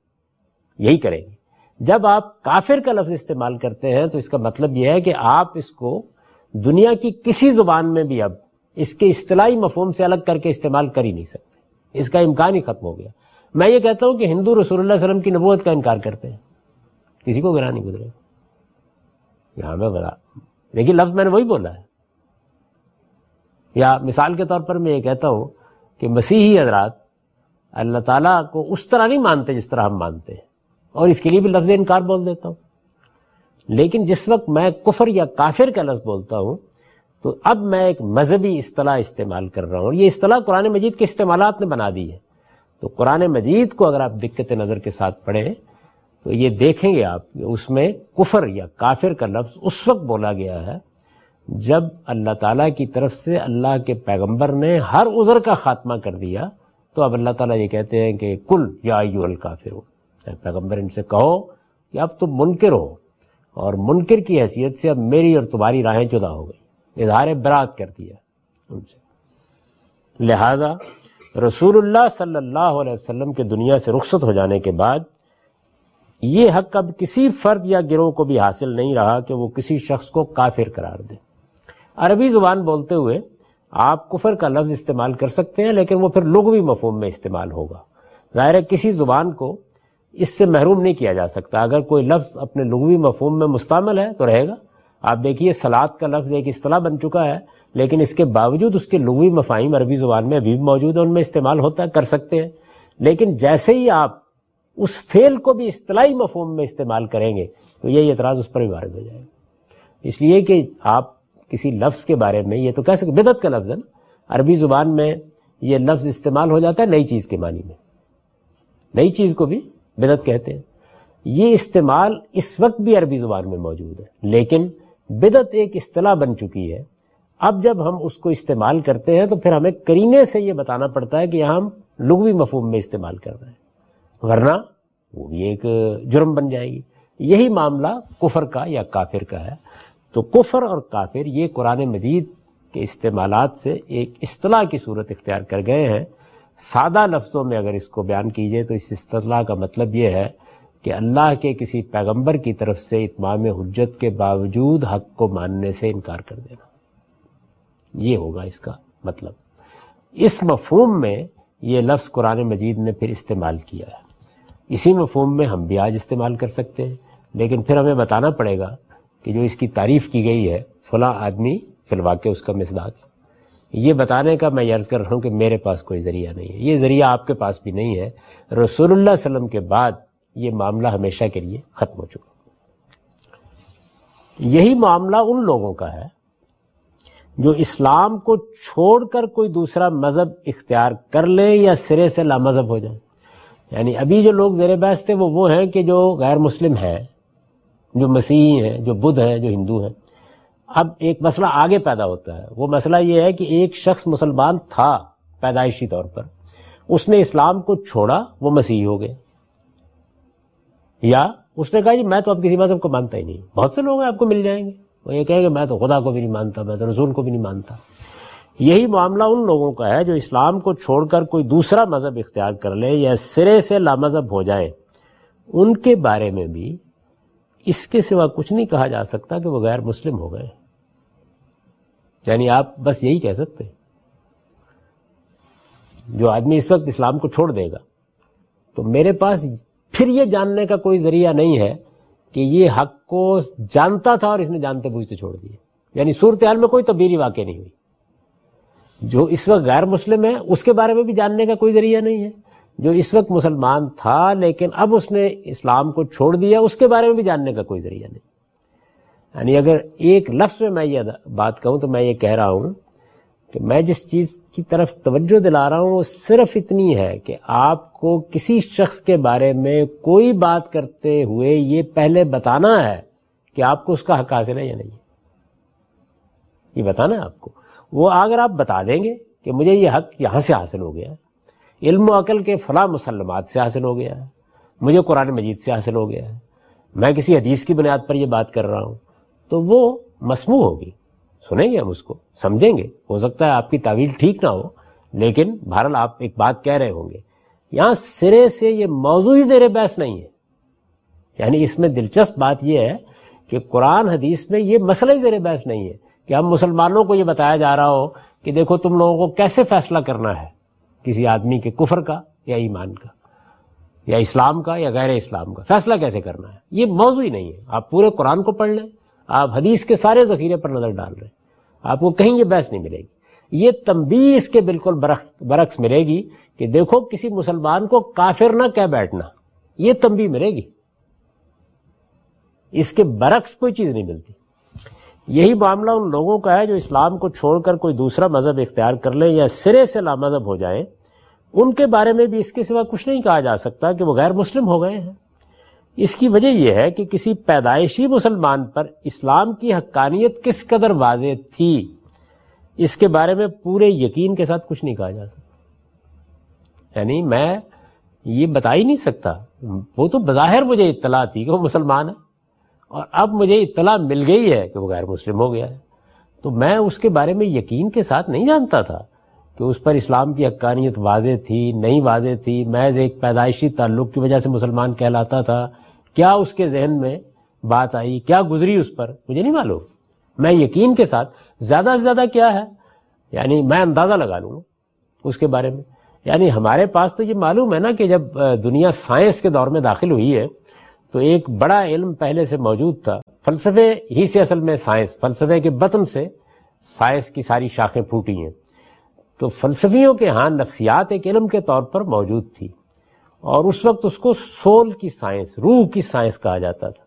Speaker 1: یہی کریں گے۔ جب آپ کافر کا لفظ استعمال کرتے ہیں تو اس کا مطلب یہ ہے کہ آپ اس کو دنیا کی کسی زبان میں بھی اب اس کے اصطلاحی مفہوم سے الگ کر کے استعمال کر ہی نہیں سکتے۔ اس کا امکان ہی ختم ہو گیا۔ میں یہ کہتا ہوں کہ ہندو رسول اللہ علیہ وسلم کی نبوت کا انکار کرتے ہیں۔ کسی کو گرا نہیں گزرے۔ یہاں میں بڑا لیکن لفظ میں نے وہی بولا ہے۔ یا مثال کے طور پر میں یہ کہتا ہوں کہ مسیحی حضرات اللہ تعالیٰ کو اس طرح نہیں مانتے جس طرح ہم مانتے ہیں۔ اور اس کے لیے بھی لفظ انکار بول دیتا ہوں۔ لیکن جس وقت میں کفر یا کافر کا لفظ بولتا ہوں، تو اب میں ایک مذہبی اصطلاح استعمال کر رہا ہوں اور یہ اصطلاح قرآن مجید کے استعمالات نے بنا دی ہے۔ تو قرآن مجید کو اگر آپ دقت نظر کے ساتھ پڑھیں، تو یہ دیکھیں گے آپ اس میں کفر یا کافر کا لفظ اس وقت بولا گیا ہے جب اللہ تعالیٰ کی طرف سے اللہ کے پیغمبر نے ہر عذر کا خاتمہ کر دیا۔ تو اب اللہ تعالیٰ یہ کہتے ہیں کہ کل یا ایو الکافر ہو پیغمبر ان سے کہو کہ اب تم منکر ہو اور منکر کی حیثیت سے اب میری اور تمہاری راہیں جدا ہو گئی۔ اظہار برات کر دیا ان سے۔ لہذا رسول اللہ صلی اللہ علیہ وسلم کے دنیا سے رخصت ہو جانے کے بعد یہ حق اب کسی فرد یا گروہ کو بھی حاصل نہیں رہا کہ وہ کسی شخص کو کافر قرار دے۔ عربی زبان بولتے ہوئے آپ کفر کا لفظ استعمال کر سکتے ہیں، لیکن وہ پھر لغوی مفہوم میں استعمال ہوگا۔ ظاہر ہے کسی زبان کو اس سے محروم نہیں کیا جا سکتا۔ اگر کوئی لفظ اپنے لغوی مفہوم میں مستعمل ہے تو رہے گا۔ آپ دیکھیے، سلاد کا لفظ ایک اصطلاح بن چکا ہے، لیکن اس کے باوجود اس کے لغوی مفاہیم عربی زبان میں ابھی بھی موجود ہیں، ان میں استعمال ہوتا ہے، کر سکتے ہیں۔ لیکن جیسے ہی آپ اس فیل کو بھی اصطلاحی مفہوم میں استعمال کریں گے، تو یہ اعتراض اس پر بھی وارد ہو جائے گا۔ اس لیے کہ آپ کسی لفظ کے بارے میں، یہ تو کہہ سکتے بدت کا لفظ ہے نا۔ عربی زبان میں یہ لفظ استعمال ہو جاتا ہے نئی چیز کے معنی میں۔ نئی چیز کو بھی بدت کہتے ہیں۔ یہ استعمال اس وقت بھی عربی زبان میں موجود ہے، لیکن بدت ایک اصطلاح بن چکی ہے۔ اب جب ہم اس کو استعمال کرتے ہیں تو پھر ہمیں کرینے سے یہ بتانا پڑتا ہے کہ یہاں ہم لغوی مفہوم میں استعمال کر رہے ہیں، ورنہ وہ بھی ایک جرم بن جائے گی۔ یہی معاملہ کفر کا یا کافر کا ہے۔ تو کفر اور کافر یہ قرآن مجید کے استعمالات سے ایک اصطلاح کی صورت اختیار کر گئے ہیں۔ سادہ لفظوں میں اگر اس کو بیان کیجیے تو اس اصطلاح کا مطلب یہ ہے کہ اللہ کے کسی پیغمبر کی طرف سے اتمام حجت کے باوجود حق کو ماننے سے انکار کر دینا۔ یہ ہوگا اس کا مطلب۔ اس مفہوم میں یہ لفظ قرآن مجید نے پھر استعمال کیا ہے۔ اسی مفہوم میں ہم بھی آج استعمال کر سکتے ہیں، لیکن پھر ہمیں بتانا پڑے گا کہ جو اس کی تعریف کی گئی ہے، فلاں آدمی فی الواقع اس کا مزداق یہ بتانے کا میں عرض کر رہا ہوں کہ میرے پاس کوئی ذریعہ نہیں ہے۔ یہ ذریعہ آپ کے پاس بھی نہیں ہے۔ رسول اللہ علیہ وسلم کے بعد یہ معاملہ ہمیشہ کے لیے ختم ہو چکا۔ یہی معاملہ ان لوگوں کا ہے جو اسلام کو چھوڑ کر کوئی دوسرا مذہب اختیار کر لیں یا سرے سے لامذہب ہو جائیں۔ یعنی ابھی جو لوگ زیر بحث تھے وہ وہ ہیں کہ جو غیر مسلم ہیں، جو مسیحی ہیں، جو بدھ ہیں، جو ہندو ہیں۔ اب ایک مسئلہ آگے پیدا ہوتا ہے۔ وہ مسئلہ یہ ہے کہ ایک شخص مسلمان تھا پیدائشی طور پر، اس نے اسلام کو چھوڑا، وہ مسیحی ہو گئے۔ یا اس نے کہا جی میں تو اب کسی مذہب کو مانتا ہی نہیں۔ بہت سے لوگ ہیں، آپ کو مل جائیں گے۔ وہ یہ کہے کہ میں تو خدا کو بھی نہیں مانتا، میں تو رسول کو بھی نہیں مانتا۔ یہی معاملہ ان لوگوں کا ہے جو اسلام کو چھوڑ کر کوئی دوسرا مذہب اختیار کر لے یا سرے سے لامذہب ہو جائے۔ ان کے بارے میں بھی اس کے سوا کچھ نہیں کہا جا سکتا کہ وہ غیر مسلم ہو گئے۔ یعنی آپ بس یہی کہہ سکتے جو آدمی اس وقت اسلام کو چھوڑ دے گا۔ تو میرے پاس پھر یہ جاننے کا کوئی ذریعہ نہیں ہے کہ یہ حق کو جانتا تھا اور اس نے جانتے بوجھتے چھوڑ دیے یعنی صورتحال میں کوئی تبدیلی واقع نہیں ہوئی۔ جو اس وقت غیر مسلم ہے، اس کے بارے میں بھی جاننے کا کوئی ذریعہ نہیں ہے۔ جو اس وقت مسلمان تھا، لیکن اب اس نے اسلام کو چھوڑ دیا، اس کے بارے میں بھی جاننے کا کوئی ذریعہ نہیں۔ یعنی اگر ایک لفظ میں میں یہ بات کہوں تو میں یہ کہہ رہا ہوں کہ میں جس چیز کی طرف توجہ دلا رہا ہوں وہ صرف اتنی ہے کہ آپ کو کسی شخص کے بارے میں کوئی بات کرتے ہوئے یہ پہلے بتانا ہے کہ آپ کو اس کا حق حاصل ہے یا نہیں یہ بتانا ہے آپ کو۔ وہ اگر آپ بتا دیں گے کہ مجھے یہ حق یہاں سے حاصل ہو گیا، علم و عقل کے فلاں مسلمات سے حاصل ہو گیا ہے مجھے قرآن مجید سے حاصل ہو گیا ہے میں کسی حدیث کی بنیاد پر یہ بات کر رہا ہوں تو وہ مسموع ہوگی۔ سنیں گے ہم اس کو، سمجھیں گے۔ ہو سکتا ہے آپ کی تعویل ٹھیک نہ ہو، لیکن بہرحال آپ ایک بات کہہ رہے ہوں گے۔ یہاں سرے سے یہ موضوع ہی زیر بحث نہیں ہے۔ یعنی اس میں دلچسپ بات یہ ہے کہ قرآن حدیث میں یہ مسئلہ ہی زیر بحث نہیں ہے کہ ہم مسلمانوں کو یہ بتایا جا رہا ہو کہ دیکھو تم لوگوں کو کیسے فیصلہ کرنا ہے، کسی آدمی کے کفر کا یا ایمان کا، یا اسلام کا یا غیر اسلام کا۔ فیصلہ کیسے کرنا ہے؟ یہ موضوع ہی نہیں ہے۔ آپ پورے قرآن کو پڑھ لیں۔ آپ حدیث کے سارے ذخیرے پر نظر ڈال رہے ہیں۔ آپ کو کہیں یہ بحث نہیں ملے گی۔ یہ تمبی اس کے بالکل برعکس ملے گی کہ دیکھو کسی مسلمان کو کافر نہ کہہ بیٹھنا، یہ تمبی ملے گی۔ اس کے برعکس کوئی چیز نہیں ملتی۔ یہی معاملہ ان لوگوں کا ہے جو اسلام کو چھوڑ کر کوئی دوسرا مذہب اختیار کر لیں یا سرے سے لامذہب ہو جائیں، ان کے بارے میں بھی اس کے سوا کچھ نہیں کہا جا سکتا کہ وہ غیر مسلم ہو گئے ہیں۔ اس کی وجہ یہ ہے کہ کسی پیدائشی مسلمان پر اسلام کی حقانیت کس قدر واضح تھی، اس کے بارے میں پورے یقین کے ساتھ کچھ نہیں کہا جا سکتا۔ یعنی میں یہ بتا ہی نہیں سکتا۔ وہ تو بظاہر مجھے اطلاع تھی کہ وہ مسلمان ہے اور اب مجھے اطلاع مل گئی ہے کہ وہ غیر مسلم ہو گیا ہے۔ تو میں اس کے بارے میں یقین کے ساتھ نہیں جانتا تھا کہ اس پر اسلام کی حقانیت واضح تھی، نہیں واضح تھی۔ محض ایک پیدائشی تعلق کی وجہ سے مسلمان کہلاتا تھا۔ کیا اس کے ذہن میں بات آئی؟ کیا گزری اس پر؟ مجھے نہیں معلوم۔ میں یقین کے ساتھ زیادہ سے زیادہ کیا ہے؟ یعنی میں اندازہ لگا لوں اس کے بارے میں۔ یعنی ہمارے پاس تو یہ معلوم ہے نا کہ جب دنیا سائنس کے دور میں داخل ہوئی ہے، تو ایک بڑا علم پہلے سے موجود تھا۔ فلسفے ہی سے اصل میں سائنس، فلسفے کے بطن سے سائنس کی ساری شاخیں پھوٹی ہیں۔ تو فلسفیوں کے ہاں نفسیات ایک علم کے طور پر موجود تھی۔ اور اس وقت اس کو سول کی سائنس، روح کی سائنس کہا جاتا تھا۔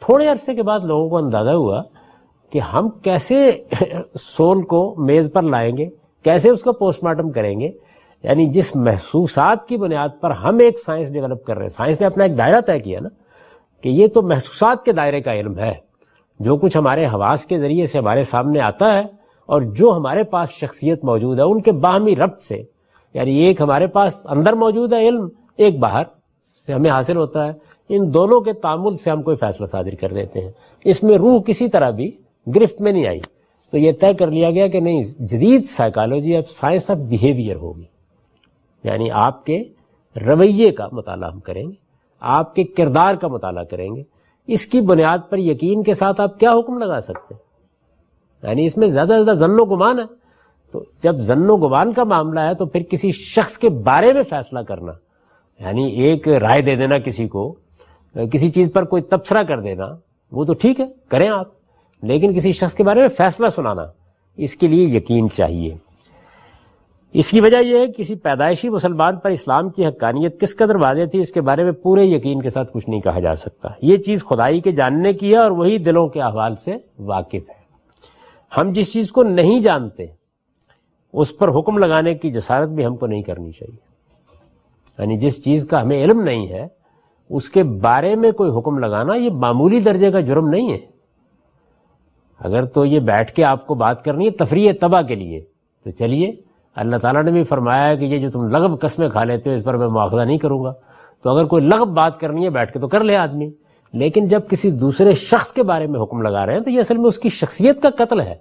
Speaker 1: تھوڑے عرصے کے بعد لوگوں کو اندازہ ہوا کہ ہم کیسے سول کو میز پر لائیں گے، کیسے اس کا پوسٹ مارٹم کریں گے۔ یعنی جس محسوسات کی بنیاد پر ہم ایک سائنس ڈیولپ کر رہے ہیں۔ سائنس نے اپنا ایک دائرہ طے کیا نا کہ یہ تو محسوسات کے دائرے کا علم ہے۔ جو کچھ ہمارے حواس کے ذریعے سے ہمارے سامنے آتا ہے اور جو ہمارے پاس شخصیت موجود ہے، ان کے باہمی ربط سے یعنی ایک ہمارے پاس اندر موجود ہے علم ایک باہر سے ہمیں حاصل ہوتا ہے۔ ان دونوں کے تعمل سے ہم کوئی فیصلہ صادر کر دیتے ہیں۔ اس میں روح کسی طرح بھی گرفت میں نہیں آئی۔ تو یہ طے کر لیا گیا کہ نہیں، جدید سائیکالوجی اب سائنس آف بیہیویئر ہوگی۔ یعنی آپ کے رویے کا مطالعہ ہم کریں گے۔ آپ کے کردار کا مطالعہ کریں گے۔ اس کی بنیاد پر یقین کے ساتھ آپ کیا حکم لگا سکتے ہیں؟ یعنی اس میں زیادہ زیادہ زن و گمان ہے۔ تو جب زن و گمان کا معاملہ ہے تو پھر کسی شخص کے بارے میں فیصلہ کرنا یعنی ایک رائے دے دینا کسی کو، کسی چیز پر کوئی تبصرہ کر دینا، وہ تو ٹھیک ہے، کریں آپ۔ لیکن کسی شخص کے بارے میں فیصلہ سنانا، اس کے لیے یقین چاہیے۔ اس کی وجہ یہ ہے کسی پیدائشی مسلمان پر اسلام کی حقانیت کس قدر واضح تھی، اس کے بارے میں پورے یقین کے ساتھ کچھ نہیں کہا جا سکتا۔ یہ چیز خدائی کے جاننے کی ہے اور وہی دلوں کے احوال سے واقف ہے۔ ہم جس چیز کو نہیں جانتے، اس پر حکم لگانے کی جسارت بھی ہم کو نہیں کرنی چاہیے۔ یعنی جس چیز کا ہمیں علم نہیں ہے، اس کے بارے میں کوئی حکم لگانا یہ معمولی درجے کا جرم نہیں ہے۔ اگر تو یہ بیٹھ کے آپ کو بات کرنی ہے تفریح تباہ کے لیے، تو چلیے، اللہ تعالیٰ نے بھی فرمایا ہے کہ یہ جو تم لغب قسمیں کھا لیتے ہو، اس پر میں مواخذہ نہیں کروں گا۔ تو اگر کوئی لغب بات کرنی ہے، بیٹھ کے تو کر لے آدمی۔ لیکن جب کسی دوسرے شخص کے بارے میں حکم لگا رہے ہیں، تو یہ اصل میں اس کی شخصیت کا قتل ہے۔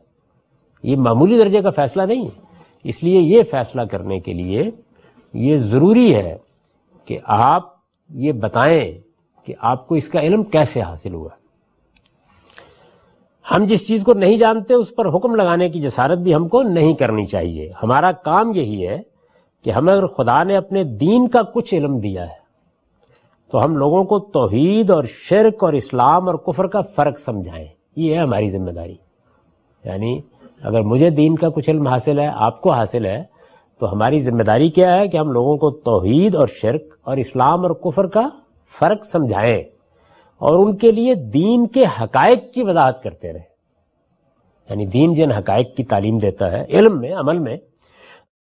Speaker 1: یہ معمولی درجے کا فیصلہ نہیں ہے۔ اس لیے یہ فیصلہ کرنے کے لیے یہ ضروری ہے کہ آپ یہ بتائیں کہ آپ کو اس کا علم کیسے حاصل ہوا۔ ہم جس چیز کو نہیں جانتے اس پر حکم لگانے کی جسارت بھی ہم کو نہیں کرنی چاہیے۔ ہمارا کام یہی ہے کہ ہمیں اگر خدا نے اپنے دین کا کچھ علم دیا ہے، تو ہم لوگوں کو توحید اور شرک اور اسلام اور کفر کا فرق سمجھائیں۔ یہ ہے ہماری ذمہ داری۔ یعنی اگر مجھے دین کا کچھ علم حاصل ہے، آپ کو حاصل ہے تو ہماری ذمہ داری کیا ہے کہ ہم لوگوں کو توحید اور شرک اور اسلام اور کفر کا فرق سمجھائیں اور ان کے لیے دین کے حقائق کی وضاحت کرتے رہے یعنی دین جن حقائق کی تعلیم دیتا ہے، علم میں، عمل میں،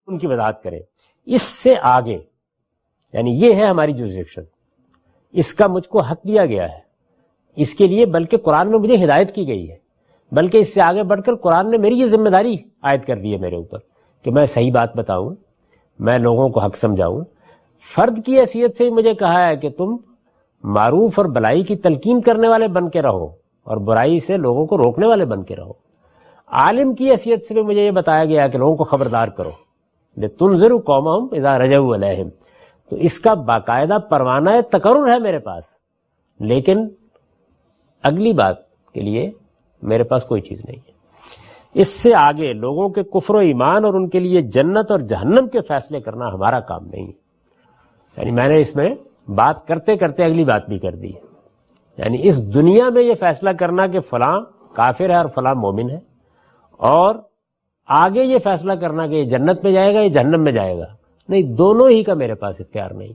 Speaker 1: ان کی وضاحت کرے اس سے آگے یعنی یہ ہے ہماری جو اس کا مجھ کو حق دیا گیا ہے۔ اس کے لیے بلکہ قرآن میں مجھے ہدایت کی گئی ہے۔ بلکہ اس سے آگے بڑھ کر قرآن نے میری یہ ذمہ داری عائد کر دی ہے میرے اوپر۔ کہ میں صحیح بات بتاؤں، میں لوگوں کو حق سمجھاؤں۔ فرد کی حیثیت سے مجھے کہا ہے کہ تم معروف اور بلائی کی تلقین کرنے والے بن کے رہو اور برائی سے لوگوں کو روکنے والے بن کے رہو۔ عالم کی حیثیت سے بھی مجھے یہ بتایا گیا کہ لوگوں کو خبردار کرو۔ تم ضرور قوما اذا رجو علیہم تو اس کا باقاعدہ پروانہ تقرر ہے میرے پاس۔ لیکن اگلی بات کے لیے میرے پاس کوئی چیز نہیں ہے۔ اس سے آگے لوگوں کے کفر و ایمان اور ان کے لیے جنت اور جہنم کے فیصلے کرنا ہمارا کام نہیں یعنی میں نے اس میں بات کرتے کرتے اگلی بات بھی کر دی یعنی اس دنیا میں یہ فیصلہ کرنا کہ فلاں کافر ہے اور فلاں مومن ہے، اور آگے یہ فیصلہ کرنا کہ یہ جنت میں جائے گا، یہ جہنم میں جائے گا۔ نہیں، دونوں ہی کا میرے پاس اختیار نہیں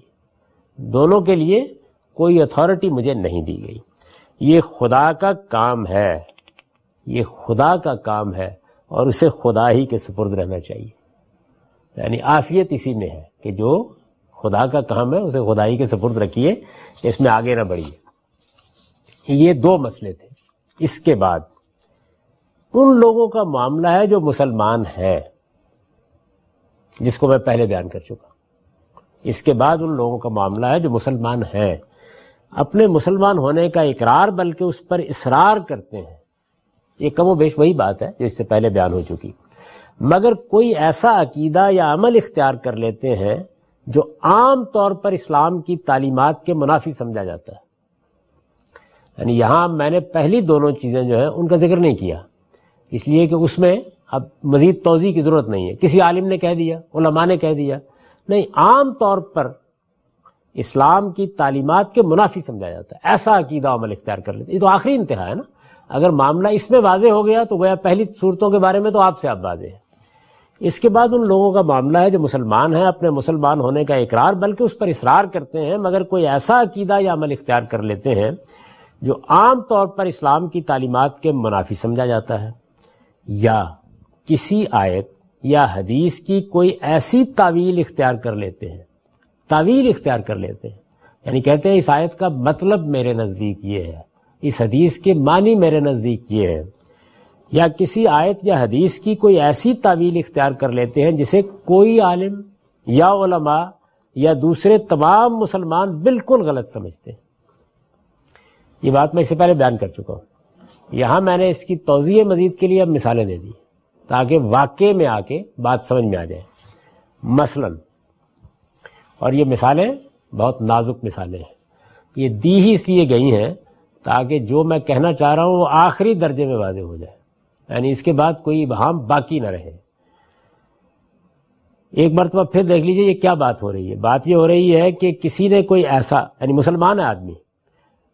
Speaker 1: دونوں کے لیے کوئی اتھارٹی مجھے نہیں دی گئی۔ یہ خدا کا کام ہے۔ یہ خدا کا کام ہے اور اسے خدا ہی کے سپرد رہنا چاہیے۔ یعنی آفیت اسی میں ہے کہ جو خدا کا کام ہے اسے خدائی کے سپرد رکھیے، اس میں آگے نہ بڑھیے۔ یہ دو مسئلے تھے۔ اس کے بعد ان لوگوں کا معاملہ ہے جو مسلمان ہیں، جس کو میں پہلے بیان کر چکا۔ اس کے بعد ان لوگوں کا معاملہ ہے جو مسلمان ہیں۔ اپنے مسلمان ہونے کا اقرار بلکہ اس پر اصرار کرتے ہیں۔ یہ کم و بیش وہی بات ہے جو اس سے پہلے بیان ہو چکی۔ مگر کوئی ایسا عقیدہ یا عمل اختیار کر لیتے ہیں جو عام طور پر اسلام کی تعلیمات کے منافی سمجھا جاتا ہے۔ یعنی یہاں میں نے پہلی دونوں چیزیں جو ہیں ان کا ذکر نہیں کیا۔ اس لیے کہ اس میں اب مزید توضیع کی ضرورت نہیں ہے۔ کسی عالم نے کہہ دیا، علماء نے کہہ دیا۔ نہیں، عام طور پر اسلام کی تعلیمات کے منافی سمجھا جاتا ہے۔ ایسا عقیدہ عمل اختیار کر لیتے یہ تو آخری انتہا ہے نا۔ اگر معاملہ اس میں واضح ہو گیا تو گویا پہلی صورتوں کے بارے میں تو آپ سے آپ واضح ہے۔ اس کے بعد ان لوگوں کا معاملہ ہے جو مسلمان ہیں، اپنے مسلمان ہونے کا اقرار، بلکہ اس پر اصرار کرتے ہیں، مگر کوئی ایسا عقیدہ یا عمل اختیار کر لیتے ہیں جو عام طور پر اسلام کی تعلیمات کے منافی سمجھا جاتا ہے۔ یا کسی آیت یا حدیث کی کوئی ایسی تعویل اختیار کر لیتے ہیں۔ تعویل اختیار کر لیتے ہیں۔ یعنی کہتے ہیں اس آیت کا مطلب میرے نزدیک یہ ہے۔ اس حدیث کے معنی میرے نزدیک یہ ہے۔ یا کسی آیت یا حدیث کی کوئی ایسی تعویل اختیار کر لیتے ہیں جسے کوئی عالم یا علماء یا دوسرے تمام مسلمان بالکل غلط سمجھتے ہیں۔ یہ بات میں اس سے پہلے بیان کر چکا ہوں۔ یہاں میں نے اس کی توضیع مزید کے لیے اب مثالیں دے دی تاکہ واقع میں آ کے بات سمجھ میں آ جائے۔ مثلا، اور یہ مثالیں بہت نازک مثالیں ہیں۔ یہ دی ہی اس لیے گئی ہیں تاکہ جو میں کہنا چاہ رہا ہوں وہ آخری درجے میں واضح ہو جائے۔ یعنی اس کے بعد کوئی ابہام باقی نہ رہے۔ ایک مرتبہ پھر دیکھ لیجیے یہ کیا بات ہو رہی ہے۔ بات یہ ہو رہی ہے کہ کسی نے کوئی ایسا یعنی مسلمان ہے آدمی،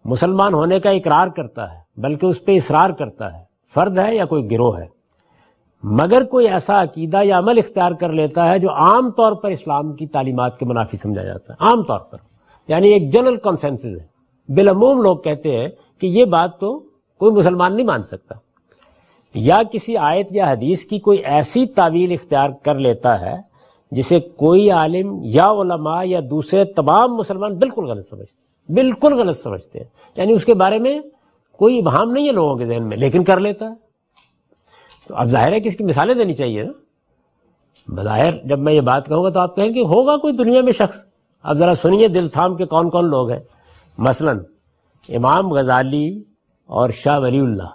Speaker 1: مسلمان ہونے کا اقرار کرتا ہے، بلکہ اس پہ اصرار کرتا ہے، فرد ہے یا کوئی گروہ ہے، مگر کوئی ایسا عقیدہ یا عمل اختیار کر لیتا ہے جو عام طور پر اسلام کی تعلیمات کے منافی سمجھا جاتا ہے۔ عام طور پر یعنی ایک جنرل کنسنسز ہے۔ بالعموم لوگ کہتے ہیں کہ یہ بات تو کوئی مسلمان نہیں مان سکتا۔ یا کسی آیت یا حدیث کی کوئی ایسی تعویل اختیار کر لیتا ہے جسے کوئی عالم یا علماء یا دوسرے تمام مسلمان بالکل غلط سمجھتے بالکل غلط سمجھتے ہیں۔ یعنی اس کے بارے میں کوئی ابہام نہیں ہے لوگوں کے ذہن میں، لیکن کر لیتا ہے۔ تو اب ظاہر ہے کہ اس کی مثالیں دینی چاہیے نا۔ بظاہر جب میں یہ بات کہوں گا تو آپ کہیں کہ ہوگا کوئی دنیا میں شخص۔ اب ذرا سنیے دل تھام کے کون کون لوگ ہیں۔ مثلا امام غزالی اور شاہ ولی اللہ،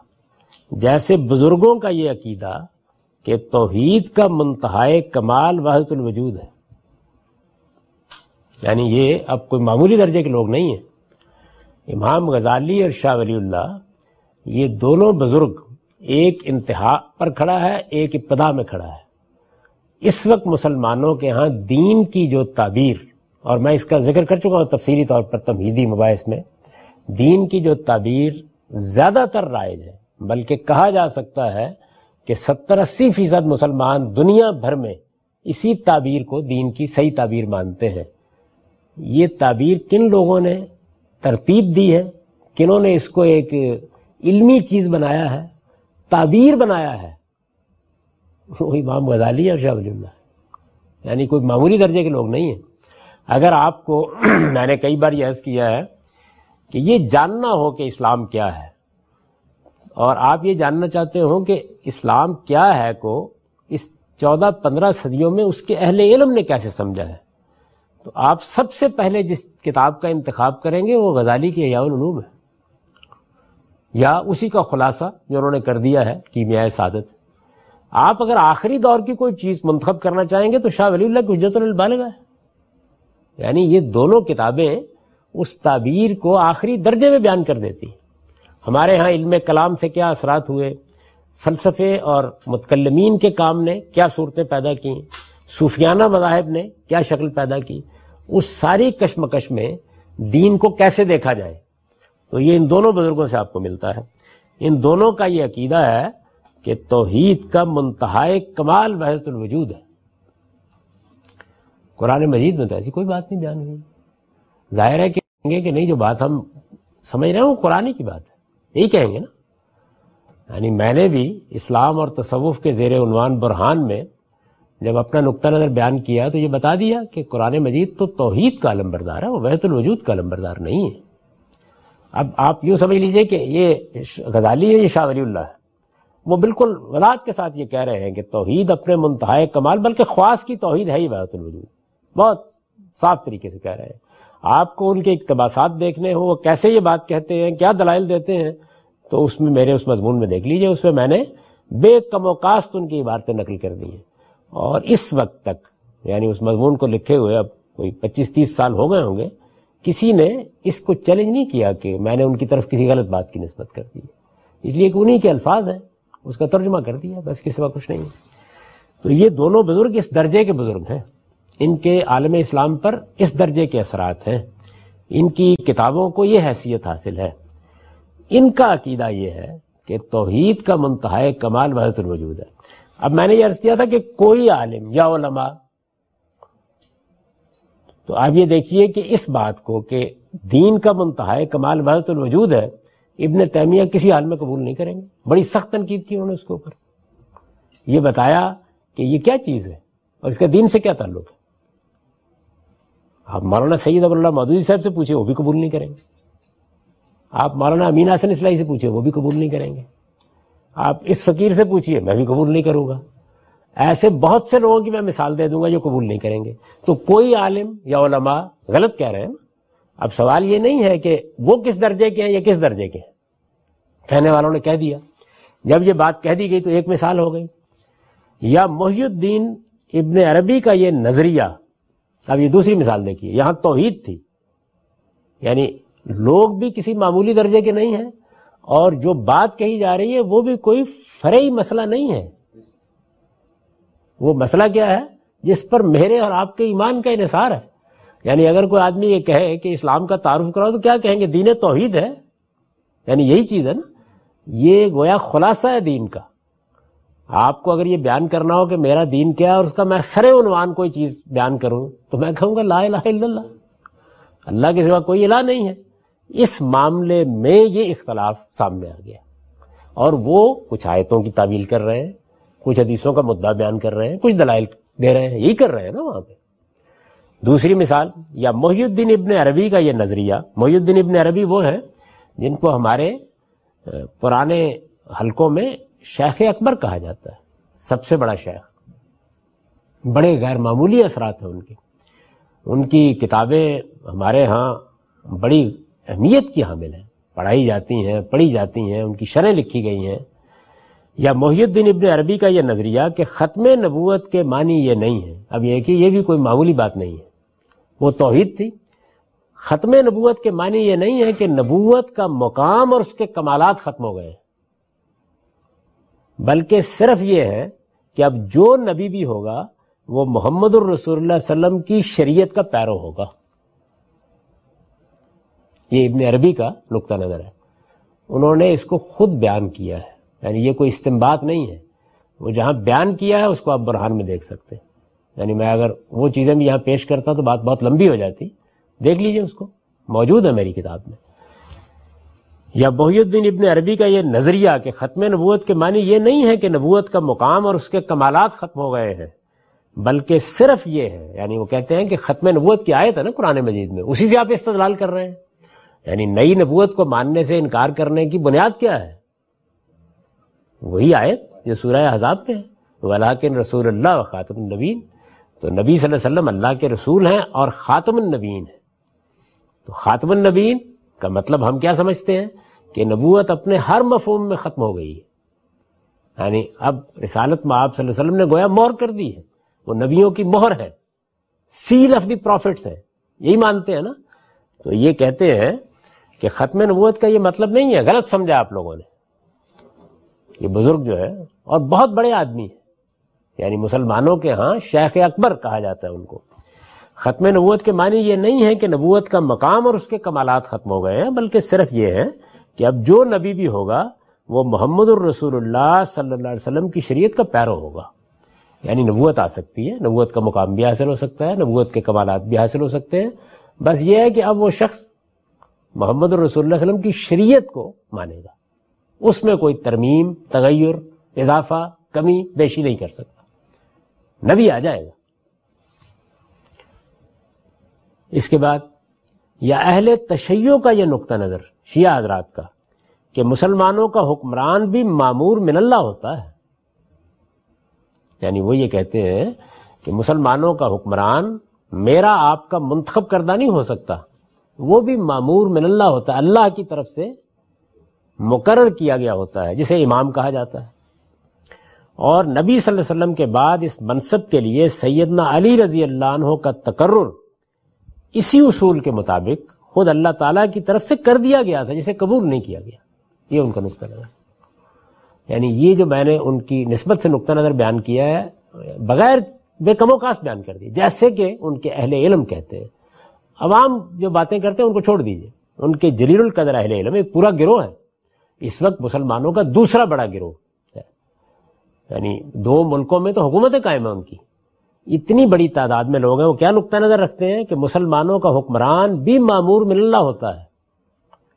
Speaker 1: جیسے بزرگوں کا یہ عقیدہ کہ توحید کا منتہائے کمال وحدت الوجود ہے۔ یعنی یہ اب کوئی معمولی درجے کے لوگ نہیں ہیں۔ امام غزالی اور شاہ ولی اللہ، یہ دونوں بزرگ ایک انتہا پر کھڑا ہے، ایک ابتدا میں کھڑا ہے۔ اس وقت مسلمانوں کے ہاں دین کی جو تعبیر اور میں اس کا ذکر کر چکا ہوں تفصیلی طور پر تمہیدی مباحث میں، دین کی جو تعبیر زیادہ تر رائج ہے، بلکہ کہا جا سکتا ہے کہ ستر اسی فیصد مسلمان دنیا بھر میں اسی تعبیر کو دین کی صحیح تعبیر مانتے ہیں۔ یہ تعبیر کن لوگوں نے ترتیب دی ہے؟ کنہوں نے اس کو ایک علمی چیز بنایا ہے؟ تعبیر بنایا ہے؟ وہ امام غزالی اور شاہ ولی اللہ۔ یعنی کوئی معمولی درجے کے لوگ نہیں ہیں۔ اگر آپ کو میں نے کئی بار یہ عرض کیا ہے کہ یہ جاننا ہو کہ اسلام کیا ہے، اور آپ یہ جاننا چاہتے ہوں کہ اسلام کیا ہے کو اس چودہ پندرہ صدیوں میں اس کے اہل علم نے کیسے سمجھا ہے؟ تو آپ سب سے پہلے جس کتاب کا انتخاب کریں گے وہ غزالی کی حیا العلوم ہے۔ یا اسی کا خلاصہ جو انہوں نے کر دیا ہے کیمیائے سعادت۔ آپ اگر آخری دور کی کوئی چیز منتخب کرنا چاہیں گے تو شاہ ولی اللہ کی حجت البالغ ہے۔ یعنی یہ دونوں کتابیں اس تعبیر کو آخری درجے میں بیان کر دیتی ہمارے ہاں علم کلام سے کیا اثرات ہوئے، فلسفے اور متکلمین کے کام نے کیا صورتیں پیدا کی صوفیانہ مذاہب نے کیا شکل پیدا کی، اس ساری کشمکش میں دین کو کیسے دیکھا جائے؟ تو یہ ان دونوں بزرگوں سے آپ کو ملتا ہے۔ ان دونوں کا یہ عقیدہ ہے کہ توحید کا منتہائے کمال بحث الوجود ہے۔ قرآن مجید میں تو ایسی کوئی بات نہیں، بیان ہوئی۔ ظاہر ہے کہ نہیں، جو بات ہم سمجھ رہے ہیں، وہ قرآن کی بات ہے۔ یہی کہیں گے نا۔ یعنی میں نے بھی اسلام اور تصوف کے زیر عنوان برہان میں جب اپنا نقطہ نظر بیان کیا تو یہ بتا دیا کہ قرآن مجید تو توحید کا علم بردار ہے، وہ وحت الوجود کا علم بردار نہیں ہے۔ اب آپ یوں سمجھ لیجیے کہ یہ غزالی ہے، یہ شاہ ولی اللہ ہے۔ وہ بالکل وضاحت کے ساتھ یہ کہہ رہے ہیں کہ توحید اپنے منتہائے کمال، بلکہ خواص کی توحید ہے ہی وحت الوجود۔ بہت صاف طریقے سے کہہ رہے ہیں۔ آپ کو ان کے اقتباسات دیکھنے ہوں، وہ کیسے یہ بات کہتے ہیں، کیا دلائل دیتے ہیں، تو اس میں میرے اس مضمون میں دیکھ لیجیے، اس میں میں نے بے کم و کاست ان کی عبارتیں نقل کر دی ہیں۔ اور اس وقت تک یعنی اس مضمون کو لکھے ہوئے اب کوئی پچیس تیس سال ہو گئے ہوں گے، کسی نے اس کو چیلنج نہیں کیا کہ میں نے ان کی طرف کسی غلط بات کی نسبت کر دی۔ اس لیے کہ انہیں کے الفاظ ہیں، اس کا ترجمہ کر دیا، بس کسی سوا کچھ نہیں تو یہ دونوں بزرگ اس درجے کے بزرگ ہیں۔ ان کے عالم اسلام پر اس درجے کے اثرات ہیں۔ ان کی کتابوں کو یہ حیثیت حاصل ہے۔ ان کا عقیدہ یہ ہے کہ توحید کا منتہا کمال بحث الوجود ہے۔ اب میں نے یہ عرض کیا تھا کہ کوئی عالم یا علماء، تو آپ یہ دیکھیے کہ اس بات کو کہ دین کا منتہا کمال بحث الوجود ہے، ابن تیمیہ کسی حال میں قبول نہیں کریں گے۔ بڑی سخت تنقید کی انہوں نے اس کے اوپر۔ یہ بتایا کہ یہ کیا چیز ہے اور اس کا دین سے کیا تعلق ہے؟ آپ مولانا سید اب اللہ مودودی صاحب سے پوچھے وہ بھی قبول نہیں کریں گے۔ آپ مولانا امین حسن اسلائی سے پوچھے وہ بھی قبول نہیں کریں گے۔ آپ اس فقیر سے پوچھیے میں بھی قبول نہیں کروں گا۔ ایسے بہت سے لوگوں کی میں مثال دے دوں گا جو قبول نہیں کریں گے۔ تو کوئی عالم یا علماء غلط کہہ رہے ہیں؟ اب سوال یہ نہیں ہے کہ وہ کس درجے کے ہیں یا کس درجے کے ہیں۔ کہنے والوں نے کہہ دیا۔ جب یہ بات کہہ دی گئی تو ایک مثال ہو گئی۔ یا محی الدین ابن عربی کا یہ نظریہ اب یہ دوسری مثال دیکھیے، یہاں توحید تھی۔ یعنی لوگ بھی کسی معمولی درجے کے نہیں ہیں، اور جو بات کہی جا رہی ہے، وہ بھی کوئی فرعی مسئلہ نہیں ہے۔ وہ مسئلہ کیا ہے؟ جس پر میرے اور آپ کے ایمان کا انحصار ہے۔ یعنی اگر کوئی آدمی یہ کہے کہ اسلام کا تعارف کراؤ، تو کیا کہیں گے؟ دین توحید ہے۔ یعنی یہی چیز ہے نا۔ یہ گویا خلاصہ ہے دین کا۔ آپ کو اگر یہ بیان کرنا ہو کہ میرا دین کیا ہے اور اس کا میں سر عنوان کوئی چیز بیان کروں، تو میں کہوں گا لا الہ الا اللہ۔ اللہ کے سوا کوئی الہ نہیں ہے۔ اس معاملے میں یہ اختلاف سامنے آ گیا۔ اور وہ کچھ آیتوں کی تعویل کر رہے ہیں، کچھ حدیثوں کا مدعا بیان کر رہے ہیں، کچھ دلائل دے رہے ہیں، یہی کر رہے ہیں نا وہاں پہ۔ دوسری مثال، یا محی الدین ابن عربی کا یہ نظریہ۔ محی الدین ابن عربی وہ ہے جن کو ہمارے پرانے حلقوں میں شیخ اکبر کہا جاتا ہے، سب سے بڑا شیخ۔ بڑے غیر معمولی اثرات ہیں ان کے۔ ان کی کتابیں ہمارے ہاں بڑی اہمیت کی حامل ہیں۔ پڑھائی جاتی ہیں، پڑھی جاتی ہیں، ان کی شرح لکھی گئی ہیں۔ یا محی الدین ابن عربی کا یہ نظریہ کہ ختم نبوت کے معنی یہ نہیں ہے اب یہ کہ یہ بھی کوئی معمولی بات نہیں ہے۔ وہ توحید تھی۔ ختم نبوت کے معنی یہ نہیں ہے کہ نبوت کا مقام اور اس کے کمالات ختم ہو گئے۔ بلکہ صرف یہ ہے کہ اب جو نبی بھی ہوگا، وہ محمد الرسول اللہ علیہ وسلم کی شریعت کا پیرو ہوگا۔ یہ ابن عربی کا نقطہ نظر ہے۔ انہوں نے اس کو خود بیان کیا ہے۔ یعنی یہ کوئی استمباد نہیں ہے۔ وہ جہاں بیان کیا ہے، اس کو آپ برہان میں دیکھ سکتے ہیں۔ یعنی میں اگر وہ چیزیں بھی یہاں پیش کرتا تو بات بہت لمبی ہو جاتی۔ دیکھ لیجیے اس کو۔ موجود ہے میری کتاب میں۔ یا بحی الدین ابن عربی کا یہ نظریہ کہ ختم نبوت کے معنی یہ نہیں ہے کہ نبوت کا مقام اور اس کے کمالات ختم ہو گئے ہیں، بلکہ صرف یہ ہے یعنی وہ کہتے ہیں کہ ختم نبوت کی آیت ہے نا قرآن مجید میں، اسی سے آپ استدلال کر رہے ہیں۔ یعنی نئی نبوت کو ماننے سے انکار کرنے کی بنیاد کیا ہے؟ وہی آیت جو سورہ حضاب میں ہے۔ ولاکن رسول اللہ خاتم النبین تو نبی صلی اللہ علیہ وسلم اللہ کے رسول ہیں اور خاتم النبین ہے تو خاتم النبین کا مطلب ہم کیا سمجھتے ہیں؟ کہ نبوت اپنے ہر مفہوم میں ختم ہو گئی ہے۔ یعنی اب رسالت میں آپ صلی اللہ علیہ وسلم نے گویا مہر کر دی ہے۔ وہ نبیوں کی مہر ہے۔ سیل آف دی پروفٹس ہے۔ یہی مانتے ہیں نا۔ تو یہ کہتے ہیں کہ ختم نبوت کا یہ مطلب نہیں ہے۔ غلط سمجھا آپ لوگوں نے۔ یہ بزرگ جو ہے اور بہت بڑے آدمی ہیں۔ یعنی مسلمانوں کے ہاں شیخ اکبر کہا جاتا ہے ان کو۔ ختم نبوت کے معنی یہ نہیں ہے کہ نبوت کا مقام اور اس کے کمالات ختم ہو گئے ہیں، بلکہ صرف یہ ہے کہ اب جو نبی بھی ہوگا، وہ محمد الرسول اللہ صلی اللہ علیہ وسلم کی شریعت کا پیرو ہوگا۔ یعنی نبوت آ سکتی ہے، نبوت کا مقام بھی حاصل ہو سکتا ہے، نبوت کے کمالات بھی حاصل ہو سکتے ہیں۔ بس یہ ہے کہ اب وہ شخص محمد الرسول اللہ علیہ وسلم کی شریعت کو مانے گا۔ اس میں کوئی ترمیم، تغیر، اضافہ، کمی بیشی نہیں کر سکتا۔ نبی آ جائے گا۔ اس کے بعد، یا اہل تشیع کا یہ نقطہ نظر۔ شیعہ حضرات کا، کہ مسلمانوں کا حکمران بھی معمور من اللہ ہوتا ہے۔ یعنی وہ یہ کہتے ہیں کہ مسلمانوں کا حکمران میرا آپ کا منتخب کردہ نہیں ہو سکتا، وہ بھی معمور من اللہ ہوتا ہے۔ اللہ کی طرف سے مقرر کیا گیا ہوتا ہے، جسے امام کہا جاتا ہے۔ اور نبی صلی اللہ علیہ وسلم کے بعد اس منصب کے لیے سیدنا علی رضی اللہ عنہ کا تقرر اسی اصول کے مطابق خود اللہ تعالیٰ کی طرف سے کر دیا گیا تھا، جسے قبول نہیں کیا گیا۔ یہ ان کا نقطہ نظر یعنی یہ جو میں نے ان کی نسبت سے نقطہ نظر بیان کیا ہے، بغیر بے کم و کاس بیان کر دی۔ جیسے کہ ان کے اہل علم کہتے ہیں، عوام جو باتیں کرتے ہیں ان کو چھوڑ دیجیے۔ ان کے جلیل القدر اہل علم، ایک پورا گروہ ہے۔ اس وقت مسلمانوں کا دوسرا بڑا گروہ ہے۔ یعنی دو ملکوں میں تو حکومتیں قائم ہیں ان کی۔ اتنی بڑی تعداد میں لوگ ہیں، وہ کیا نقطۂ نظر رکھتے ہیں کہ مسلمانوں کا حکمران بھی معمور من اللہ ہوتا ہے۔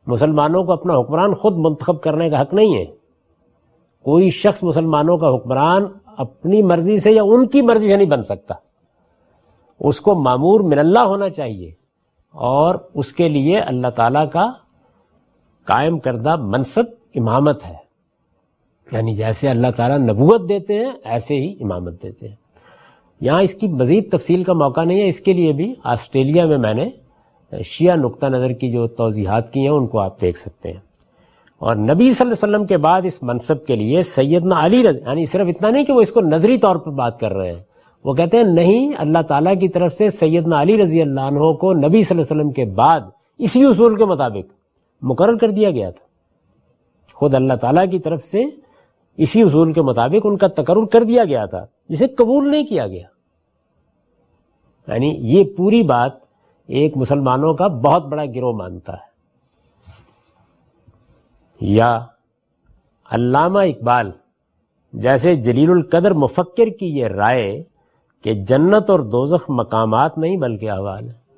Speaker 1: مسلمانوں کو اپنا حکمران خود منتخب کرنے کا حق نہیں ہے۔ کوئی شخص مسلمانوں کا حکمران اپنی مرضی سے یا ان کی مرضی سے نہیں بن سکتا۔ اس کو معمور من اللہ ہونا چاہیے اور اس کے لیے اللہ تعالی کا قائم کردہ منصب امامت ہے۔ یعنی جیسے اللہ تعالیٰ نبوت دیتے ہیں، ایسے ہی امامت دیتے ہیں۔ یہاں اس کی مزید تفصیل کا موقع نہیں ہے۔ اس کے لیے بھی آسٹریلیا میں میں نے شیعہ نقطہ نظر کی جو توضیحات کی ہیں، ان کو آپ دیکھ سکتے ہیں۔ اور نبی صلی اللہ علیہ وسلم کے بعد اس منصب کے لیے سیدنا علی رضی یعنی صرف اتنا نہیں کہ وہ اس کو نظری طور پر بات کر رہے ہیں۔ وہ کہتے ہیں، نہیں، اللہ تعالیٰ کی طرف سے سیدنا علی رضی اللہ عنہ کو نبی صلی اللہ علیہ وسلم کے بعد اسی اصول کے مطابق مقرر کر دیا گیا تھا۔ خود اللہ تعالیٰ کی طرف سے اسی اصول کے مطابق ان کا تقرر کر دیا گیا تھا، جسے قبول نہیں کیا گیا۔ یعنی یہ پوری بات ایک مسلمانوں کا بہت بڑا گروہ مانتا ہے۔ یا علامہ اقبال، جیسے جلیل القدر مفکر کی یہ رائے کہ جنت اور دوزخ مقامات نہیں بلکہ احوال ہے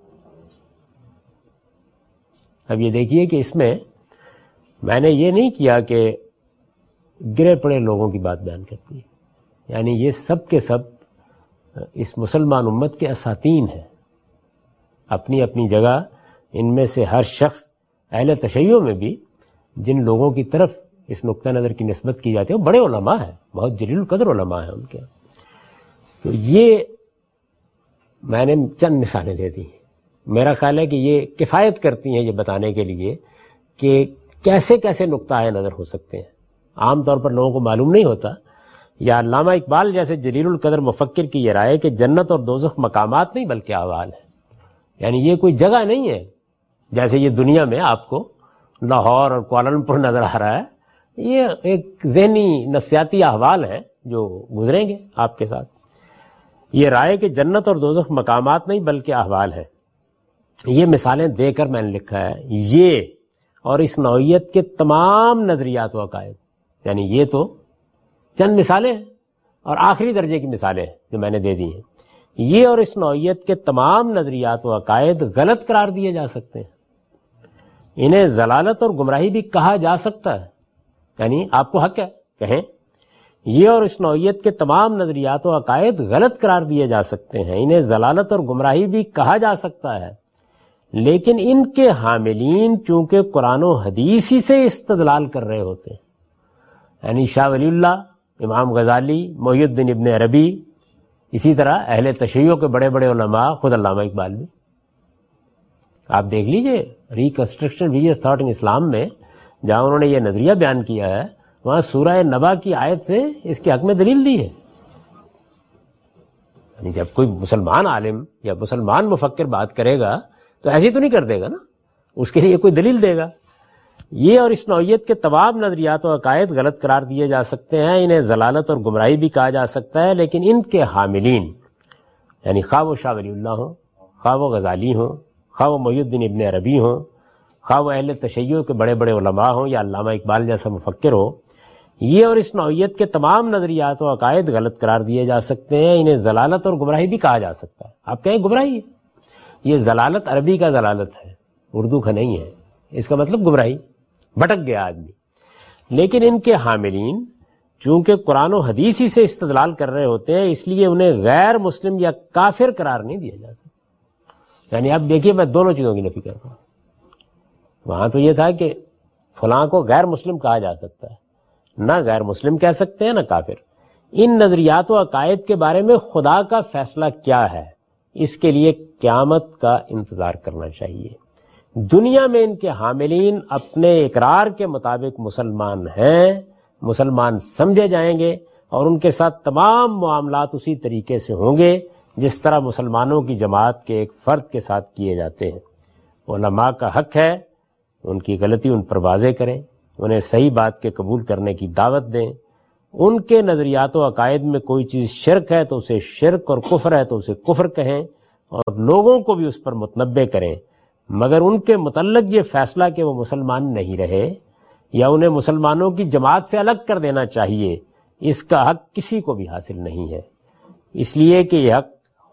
Speaker 1: اب یہ دیکھیے کہ اس میں میں نے یہ نہیں کیا کہ گرے پڑے لوگوں کی بات بیان کرتی ہے۔ یعنی یہ سب کے سب، اس مسلمان امت کے اساتین ہیں۔ اپنی اپنی جگہ، ان میں سے ہر شخص اہل تشیعوں میں بھی جن لوگوں کی طرف اس نقطہ نظر کی نسبت کی جاتی ہے، وہ بڑے علماء ہیں۔ بہت جلیل القدر علماء ہیں ان کے۔ تو یہ میں نے چند مثالیں دے دی میرا خیال ہے کہ یہ کفایت کرتی ہیں یہ بتانے کے لیے کہ کیسے کیسے نقطۂ نظر ہو سکتے ہیں۔ عام طور پر لوگوں کو معلوم نہیں ہوتا۔ یا علامہ اقبال جیسے جلیل القدر مفکر کی یہ رائے کہ جنت اور دوزخ مقامات نہیں بلکہ احوال ہے یعنی یہ کوئی جگہ نہیں ہے۔ جیسے یہ دنیا میں آپ کو لاہور اور کوالمپور نظر آ رہا ہے۔ یہ ایک ذہنی نفسیاتی احوال ہے جو گزریں گے آپ کے ساتھ۔ یہ رائے کہ جنت اور دوزخ مقامات نہیں بلکہ احوال ہے یہ مثالیں دے کر میں نے لکھا ہے۔ یہ اور اس نوعیت کے تمام نظریات و عقائد۔ یعنی یہ تو چند مثالیں ہیں اور آخری درجے کی مثالیں جو میں نے دے دی ہیں۔ یہ اور اس نوعیت کے تمام نظریات و عقائد غلط قرار دیے جا سکتے ہیں۔ انہیں ضلالت اور گمراہی بھی کہا جا سکتا ہے۔ یعنی آپ کو حق ہے، کہیں۔ یہ اور اس نوعیت کے تمام نظریات و عقائد غلط قرار دیے جا سکتے ہیں۔ انہیں ضلالت اور گمراہی بھی کہا جا سکتا ہے۔ لیکن ان کے حاملین چونکہ قرآن و حدیثی سے استدلال کر رہے ہوتے ہیں۔ یعنی شاہ ولی اللہ، امام غزالی محی الدین ابن عربی، اسی طرح اہل تشیعوں کے بڑے بڑے علماء، خود علامہ اقبال بھی۔ آپ دیکھ لیجیے ریکنسٹرکشن ویژ تھاٹ ان اسلام میں جہاں انہوں نے یہ نظریہ بیان کیا ہے، وہاں سورہ نبا کی آیت سے اس کے حق میں دلیل دی ہے۔ یعنی جب کوئی مسلمان عالم یا مسلمان مفکر بات کرے گا تو ایسی تو نہیں کر دے گا نا۔ اس کے لیے کوئی دلیل دے گا۔ یہ اور اس نوعیت کے تمام نظریات و عقائد غلط قرار دیے جا سکتے ہیں، انہیں ضلالت اور گمراہی بھی کہا جا سکتا ہے، لیکن ان کے حاملین یعنی خواہ و شاہ ولی اللہ ہوں، خواہ و غزالی ہوں، خواہ و محی الدین ابن عربی ہوں، خواہ و اہل تشیع کے بڑے بڑے علماء ہوں یا علامہ اقبال جیسا مفکر ہو یہ اور اس نوعیت کے تمام نظریات و عقائد غلط قرار دیے جا سکتے ہیں، انہیں ضلالت اور گمراہی بھی کہا جا سکتا ہے۔ آپ کہیں گمراہی ہے؟ یہ ضلالت عربی کا ضلالت ہے، اردو کا نہیں ہے۔ اس کا مطلب گمراہی۔ بھٹک گیا آدمی۔ لیکن ان کے حاملین چونکہ قرآن و حدیث ہی سے استدلال کر رہے ہوتے ہیں، اس لیے انہیں غیر مسلم یا کافر قرار نہیں دیا جا سکتا۔ یعنی آپ دیکھیے، میں دونوں چیزوں کی نفی کر رہا ہوں۔ وہاں تو یہ تھا کہ فلاں کو غیر مسلم کہا جا سکتا ہے۔ نہ غیر مسلم کہہ سکتے ہیں، نہ کافر۔ ان نظریات و عقائد کے بارے میں خدا کا فیصلہ کیا ہے، اس کے لیے قیامت کا انتظار کرنا چاہیے۔ دنیا میں ان کے حاملین اپنے اقرار کے مطابق مسلمان ہیں، مسلمان سمجھے جائیں گے اور ان کے ساتھ تمام معاملات اسی طریقے سے ہوں گے جس طرح مسلمانوں کی جماعت کے ایک فرد کے ساتھ کیے جاتے ہیں۔ علماء کا حق ہے، ان کی غلطی ان پر واضح کریں، انہیں صحیح بات کے قبول کرنے کی دعوت دیں۔ ان کے نظریات و عقائد میں کوئی چیز شرک ہے تو اسے شرک اور کفر ہے تو اسے کفر کہیں اور لوگوں کو بھی اس پر متنبع کریں۔ مگر ان کے متعلق یہ فیصلہ کہ وہ مسلمان نہیں رہے یا انہیں مسلمانوں کی جماعت سے الگ کر دینا چاہیے، اس کا حق کسی کو بھی حاصل نہیں ہے۔ اس لیے کہ یہ حق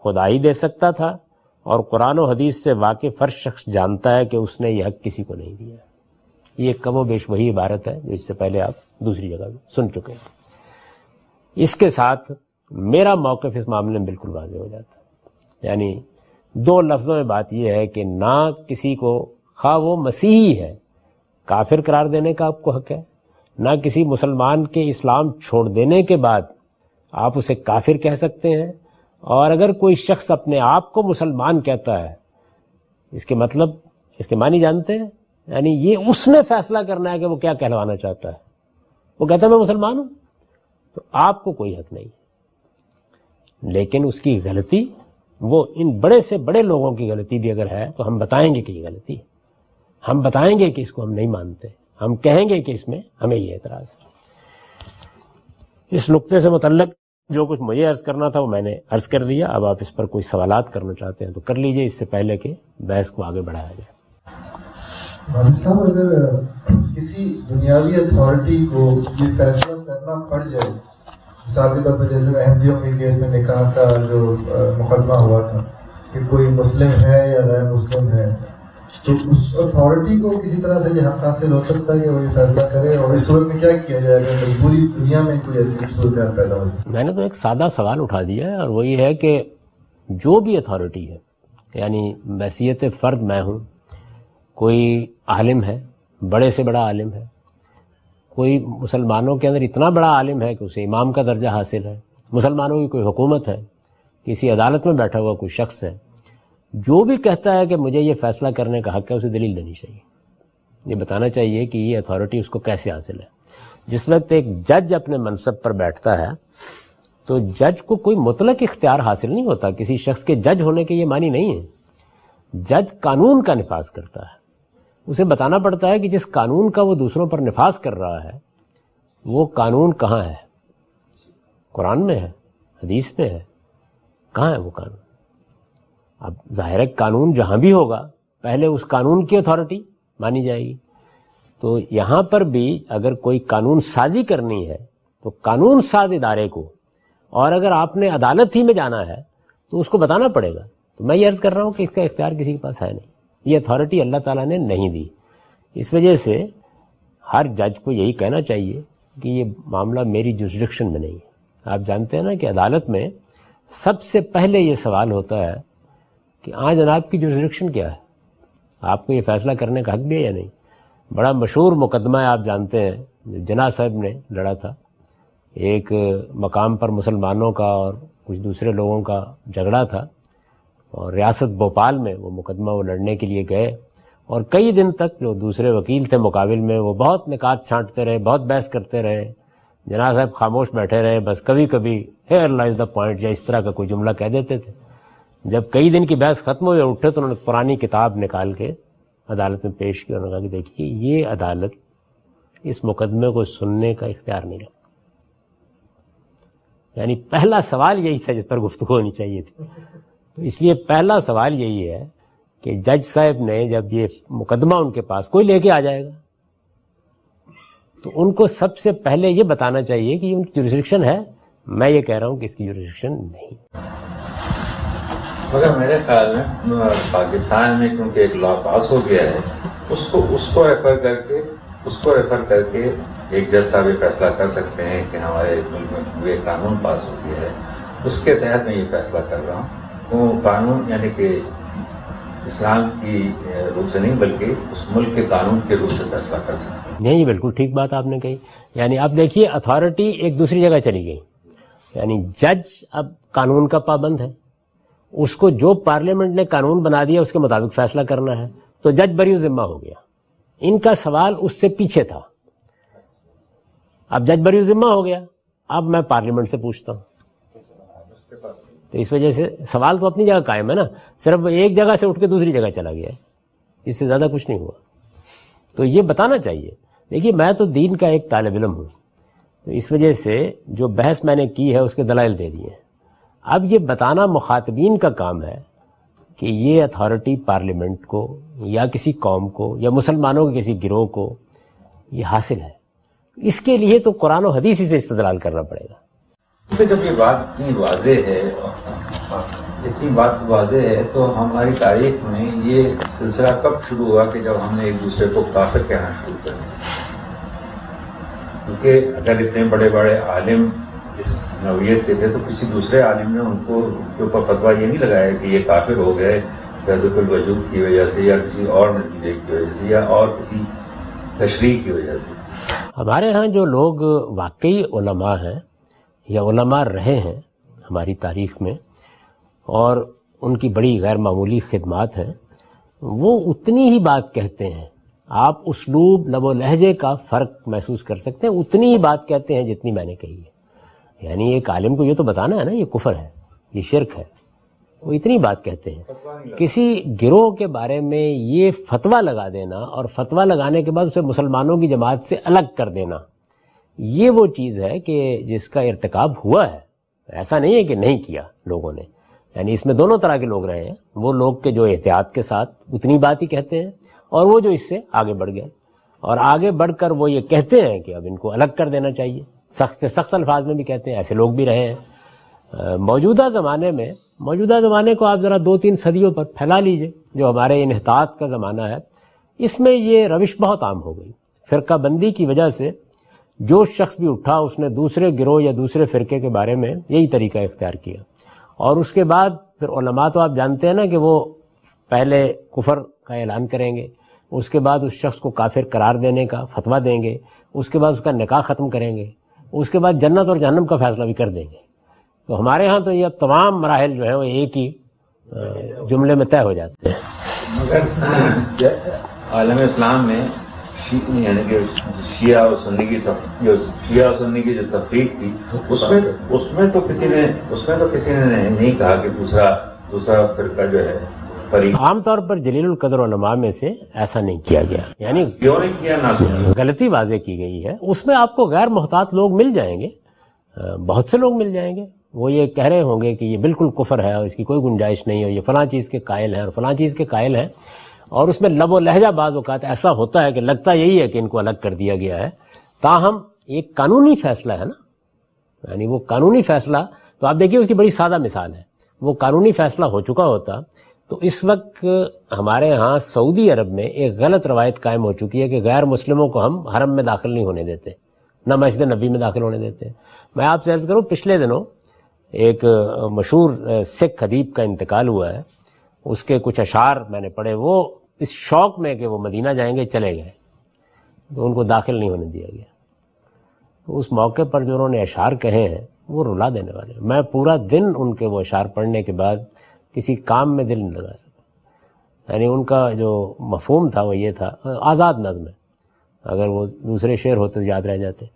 Speaker 1: خدا ہی دے سکتا تھا اور قرآن و حدیث سے واقف ہر شخص جانتا ہے کہ اس نے یہ حق کسی کو نہیں دیا۔ یہ کم و بیش وہی عبارت ہے جو اس سے پہلے آپ دوسری جگہ بھی سن چکے ہیں۔ اس کے ساتھ میرا موقف اس معاملے میں بالکل واضح ہو جاتا۔ ہے یعنی دو لفظوں میں بات یہ ہے کہ نہ کسی کو، خواہ وہ مسیحی ہے، کافر قرار دینے کا آپ کو حق ہے، نہ کسی مسلمان کے اسلام چھوڑ دینے کے بعد آپ اسے کافر کہہ سکتے ہیں۔ اور اگر کوئی شخص اپنے آپ کو مسلمان کہتا ہے، اس کے مطلب اس کے معنی جانتے ہیں؟ یعنی یہ اس نے فیصلہ کرنا ہے کہ وہ کیا کہلوانا چاہتا ہے۔ وہ کہتا ہے، میں مسلمان ہوں۔ تو آپ کو کوئی حق نہیں۔ لیکن اس کی غلطی وہ ان بڑے سے بڑے لوگوں کی غلطی بھی اگر ہے تو ہم بتائیں گے کہ یہ غلطی ہے۔ ہم بتائیں گے کہ اس کو ہم نہیں مانتے۔ ہم کہیں گے کہ اس میں ہمیں یہ اعتراض ہے۔ اس نقطے سے متعلق جو کچھ مجھے عرض کرنا تھا وہ میں نے عرض کر دیا۔ اب آپ اس پر کوئی سوالات کرنا چاہتے ہیں تو کر لیجیے۔ اس سے پہلے کہ بحث کو آگے بڑھایا جائے۔
Speaker 2: صاحب، اگر کسی دنیاوی اتھارٹی کو یہ فیصلہ کرنا پڑ جائے مثال کے طور پر جیسے احمدیوں کے کیس میں نکاح کا جو مقدمہ ہوا تھا کہ کوئی مسلم ہے یا غیر مسلم ہے، تو اس اتھارٹی کو کسی طرح سے یہ حق حاصل ہو سکتا ہے کہ وہ یہ فیصلہ کرے اور اس صورت میں کیا کیا جائے گا؟ پوری دنیا میں کوئی ایسی صورت پیدا ہو
Speaker 1: میں نے تو ایک سادہ سوال اٹھا دیا ہے اور وہ یہ ہے کہ جو بھی اتھارٹی ہے یعنی بحثیت فرد میں ہوں، کوئی عالم ہے، بڑے سے بڑا عالم ہے کوئی مسلمانوں کے اندر اتنا بڑا عالم ہے کہ اسے امام کا درجہ حاصل ہے، مسلمانوں کی کوئی حکومت ہے، کسی عدالت میں بیٹھا ہوا کوئی شخص ہے، جو بھی کہتا ہے کہ مجھے یہ فیصلہ کرنے کا حق ہے، اسے دلیل دینی چاہیے۔ یہ بتانا چاہیے کہ یہ اتھارٹی اس کو کیسے حاصل ہے۔ جس وقت ایک جج اپنے منصب پر بیٹھتا ہے، تو جج کو کوئی مطلق اختیار حاصل نہیں ہوتا، کسی شخص کے جج ہونے کے یہ معنی نہیں ہے۔ جج قانون کا نفاذ کرتا ہے۔ اسے بتانا پڑتا ہے کہ جس قانون کا وہ دوسروں پر نفاذ کر رہا ہے، وہ قانون کہاں ہے؟ قرآن میں ہے، حدیث میں ہے، کہاں ہے وہ قانون؟ اب ظاہر قانون جہاں بھی ہوگا، پہلے اس قانون کی اتھارٹی مانی جائے گی۔ تو یہاں پر بھی اگر کوئی قانون سازی کرنی ہے، تو قانون ساز ادارے کو۔ اور اگر آپ نے عدالت ہی میں جانا ہے، تو اس کو بتانا پڑے گا۔ تو میں یہ عرض کر رہا ہوں کہ اس کا اختیار کسی کے پاس ہے نہیں۔ یہ اتھارٹی اللہ تعالیٰ نے نہیں دی۔ اس وجہ سے ہر جج کو یہی کہنا چاہیے کہ یہ معاملہ میری جسڈکشن میں نہیں ہے۔ آپ جانتے ہیں نا کہ عدالت میں سب سے پہلے یہ سوال ہوتا ہے کہ آج جناب کی جسڈکشن کیا ہے؟ آپ کو یہ فیصلہ کرنے کا حق بھی ہے یا نہیں؟ بڑا مشہور مقدمہ ہے، آپ جانتے ہیں جنا صاحب نے لڑا تھا۔ ایک مقام پر مسلمانوں کا اور کچھ دوسرے لوگوں کا جھگڑا تھا۔ اور ریاست بھوپال میں وہ مقدمہ وہ لڑنے کے لیے گئے اور کئی دن تک جو دوسرے وکیل تھے مقابل میں وہ بہت نکات چھانٹتے رہے، بہت بحث کرتے رہے۔ جناب صاحب خاموش بیٹھے رہے، بس کبھی کبھی ہیئر لائز دا پوائنٹ یا اس طرح کا کوئی جملہ کہہ دیتے تھے۔ جب کئی دن کی بحث ختم ہوئی اور اٹھے تو انہوں نے پرانی کتاب نکال کے عدالت میں پیش کی انہوں نے کہا کہ دیکھیے، یہ عدالت اس مقدمے کو سننے کا اختیار نہیں رکھتا یعنی پہلا سوال یہی تھا جس پر گفتگو ہونی چاہیے تھی۔ تو اس لیے پہلا سوال یہی ہے کہ جج صاحب نے جب یہ مقدمہ ان کے پاس کوئی لے کے آ جائے گا؟ تو ان کو سب سے پہلے یہ بتانا چاہیے کہ ان کی جورسڈکشن ہے۔ میں یہ کہہ رہا ہوں کہ اس کی جورسڈکشن نہیں۔
Speaker 3: مگر میرے خیال میں پاکستان میں کیونکہ ایک لا پاس ہو گیا ہے، اس کو اس کو ریفر کر کے، اس کو ریفر کر کے ایک جج صاحب یہ فیصلہ کر سکتے ہیں کہ ہمارے ملک میں یہ قانون پاس ہو گیا ہے۔ اس کے تحت میں یہ فیصلہ کر رہا ہوں۔ وہ قانون یعنی کہ اسلام کی روح سے نہیں بلکہ اس ملک کے قانون کے روح سے فیصلہ کر سکتے
Speaker 1: ہیں۔ نہیں بالکل ٹھیک بات آپ نے کہی۔ یعنی اب دیکھیے اتھارٹی ایک دوسری جگہ چلی گئی۔ یعنی جج اب قانون کا پابند ہے۔ اس کو جو پارلیمنٹ نے قانون بنا دیا اس کے مطابق فیصلہ کرنا ہے۔ تو جج بری ذمہ ہو گیا۔ ان کا سوال اس سے پیچھے تھا۔ اب جج بری ذمہ ہو گیا۔ اب میں پارلیمنٹ سے پوچھتا ہوں۔ تو اس وجہ سے سوال تو اپنی جگہ قائم ہے نا، صرف ایک جگہ سے اٹھ کے دوسری جگہ چلا گیا ہے۔ اس سے زیادہ کچھ نہیں ہوا۔ تو یہ بتانا چاہیے، دیکھیے میں تو دین کا ایک طالب علم ہوں۔ تو اس وجہ سے جو بحث میں نے کی ہے، اس کے دلائل دے دیے۔ ہیں اب یہ بتانا مخاطبین کا کام ہے کہ یہ اتھارٹی پارلیمنٹ کو یا کسی قوم کو یا مسلمانوں کے کسی گروہ کو یہ حاصل ہے۔ اس کے لیے تو قرآن و حدیث سے استدلال کرنا پڑے گا۔
Speaker 3: جب یہ بات اتنی واضح ہے، اتنی بات واضح ہے تو ہماری تاریخ میں یہ سلسلہ کب شروع ہوا کہ جب ہم نے ایک دوسرے کو کافر کہنا شروع کر کیونکہ اگر اتنے بڑے بڑے عالم اس نوعیت کے تھے تو کسی دوسرے عالم نے ان کو کے اوپر فتویٰ یہ نہیں لگایا کہ یہ کافر ہو گئے فیض الوجود کی وجہ سے، یا کسی اور نتیجے کی وجہ سے، یا اور کسی تشریح کی وجہ سے۔
Speaker 1: ہمارے ہاں جو لوگ واقعی علماء ہیں یا علماء رہے ہیں ہماری تاریخ میں، اور ان کی بڑی غیر معمولی خدمات ہیں، وہ اتنی ہی بات کہتے ہیں۔ آپ اسلوب لب و لہجے کا فرق محسوس کر سکتے ہیں، اتنی ہی بات کہتے ہیں جتنی میں نے کہی ہے۔ یعنی ایک عالم کو یہ تو بتانا ہے نا، یہ کفر ہے، یہ شرک ہے، وہ اتنی بات کہتے ہیں۔ کسی گروہ کے بارے میں یہ فتویٰ لگا دینا اور فتویٰ لگانے کے بعد اسے مسلمانوں کی جماعت سے الگ کر دینا۔ یہ وہ چیز ہے کہ جس کا ارتکاب ہوا ہے، ایسا نہیں ہے کہ نہیں کیا لوگوں نے۔ یعنی اس میں دونوں طرح کے لوگ رہے ہیں۔ وہ لوگ کے جو احتیاط کے ساتھ اتنی بات ہی کہتے ہیں اور وہ جو اس سے آگے بڑھ گئے۔ اور آگے بڑھ کر وہ یہ کہتے ہیں کہ اب ان کو الگ کر دینا چاہیے۔ سخت سے سخت الفاظ میں بھی کہتے ہیں، ایسے لوگ بھی رہے ہیں۔ موجودہ زمانے میں، موجودہ زمانے کو آپ ذرا دو تین صدیوں پر پھیلا لیجیے، جو ہمارے انحطاط کا زمانہ ہے۔ اس میں یہ روش بہت عام ہو گئی۔ فرقہ بندی کی وجہ سے جو شخص بھی اٹھا، اس نے دوسرے گروہ یا دوسرے فرقے کے بارے میں یہی طریقہ اختیار کیا۔ اور اس کے بعد پھر علماء تو آپ جانتے ہیں نا کہ وہ پہلے کفر کا اعلان کریں گے، اس کے بعد اس شخص کو کافر قرار دینے کا فتویٰ دیں گے، اس کے بعد اس کا نکاح ختم کریں گے، اس کے بعد جنت اور جہنم کا فیصلہ بھی کر دیں گے۔ تو ہمارے ہاں تو یہ اب تمام مراحل جو ہیں وہ ایک ہی جملے میں طے ہو جاتے ہیں۔
Speaker 3: مگر عالم اسلام میں یعنی کہ شیعہ اور سنی کی جو شیعہ اور سنی کی جو تفریق تھی اس میں اس میں تو کسی نے اس میں تو کسی نے نہیں کہا کہ دوسرا دوسرا فرقہ جو ہے
Speaker 1: عام طور پر جلیل القدر علماء میں سے ایسا نہیں کیا گیا۔ یعنی
Speaker 3: کیوں نہیں کیا
Speaker 1: غلطی واضح کی گئی ہے۔ اس میں آپ کو غیر محتاط لوگ مل جائیں گے۔ بہت سے لوگ مل جائیں گے۔ وہ یہ کہہ رہے ہوں گے کہ یہ بالکل کفر ہے اور اس کی کوئی گنجائش نہیں ہے یہ فلاں چیز کے قائل ہیں اور فلاں چیز کے قائل ہیں۔ اور اس میں لب و لہجہ بعض اوقات ایسا ہوتا ہے کہ لگتا یہی ہے کہ ان کو الگ کر دیا گیا ہے۔ تاہم ایک قانونی فیصلہ ہے نا؟ یعنی وہ قانونی فیصلہ، تو آپ دیکھیے اس کی بڑی سادہ مثال ہے۔ وہ قانونی فیصلہ ہو چکا ہوتا، تو اس وقت ہمارے ہاں سعودی عرب میں ایک غلط روایت قائم ہو چکی ہے کہ غیر مسلموں کو ہم حرم میں داخل نہیں ہونے دیتے، نہ مسجد نبی میں داخل ہونے دیتے۔ میں آپ سے عرض کروں، پچھلے دنوں ایک مشہور سکھ ادیب کا انتقال ہوا ہے۔ اس کے کچھ اشعار میں نے پڑھے، وہ اس شوق میں کہ وہ مدینہ جائیں گے، چلے گئے۔ تو ان کو داخل نہیں ہونے دیا گیا۔ تو اس موقع پر جو انہوں نے اشعار کہے ہیں، وہ رلا دینے والے میں پورا دن ان کے وہ اشعار پڑھنے کے بعد کسی کام میں دل نہیں لگا سکا۔ یعنی ان کا جو مفہوم تھا، وہ یہ تھا، آزاد نظم ہے۔ اگر وہ دوسرے شعر ہوتے یاد رہ جاتے۔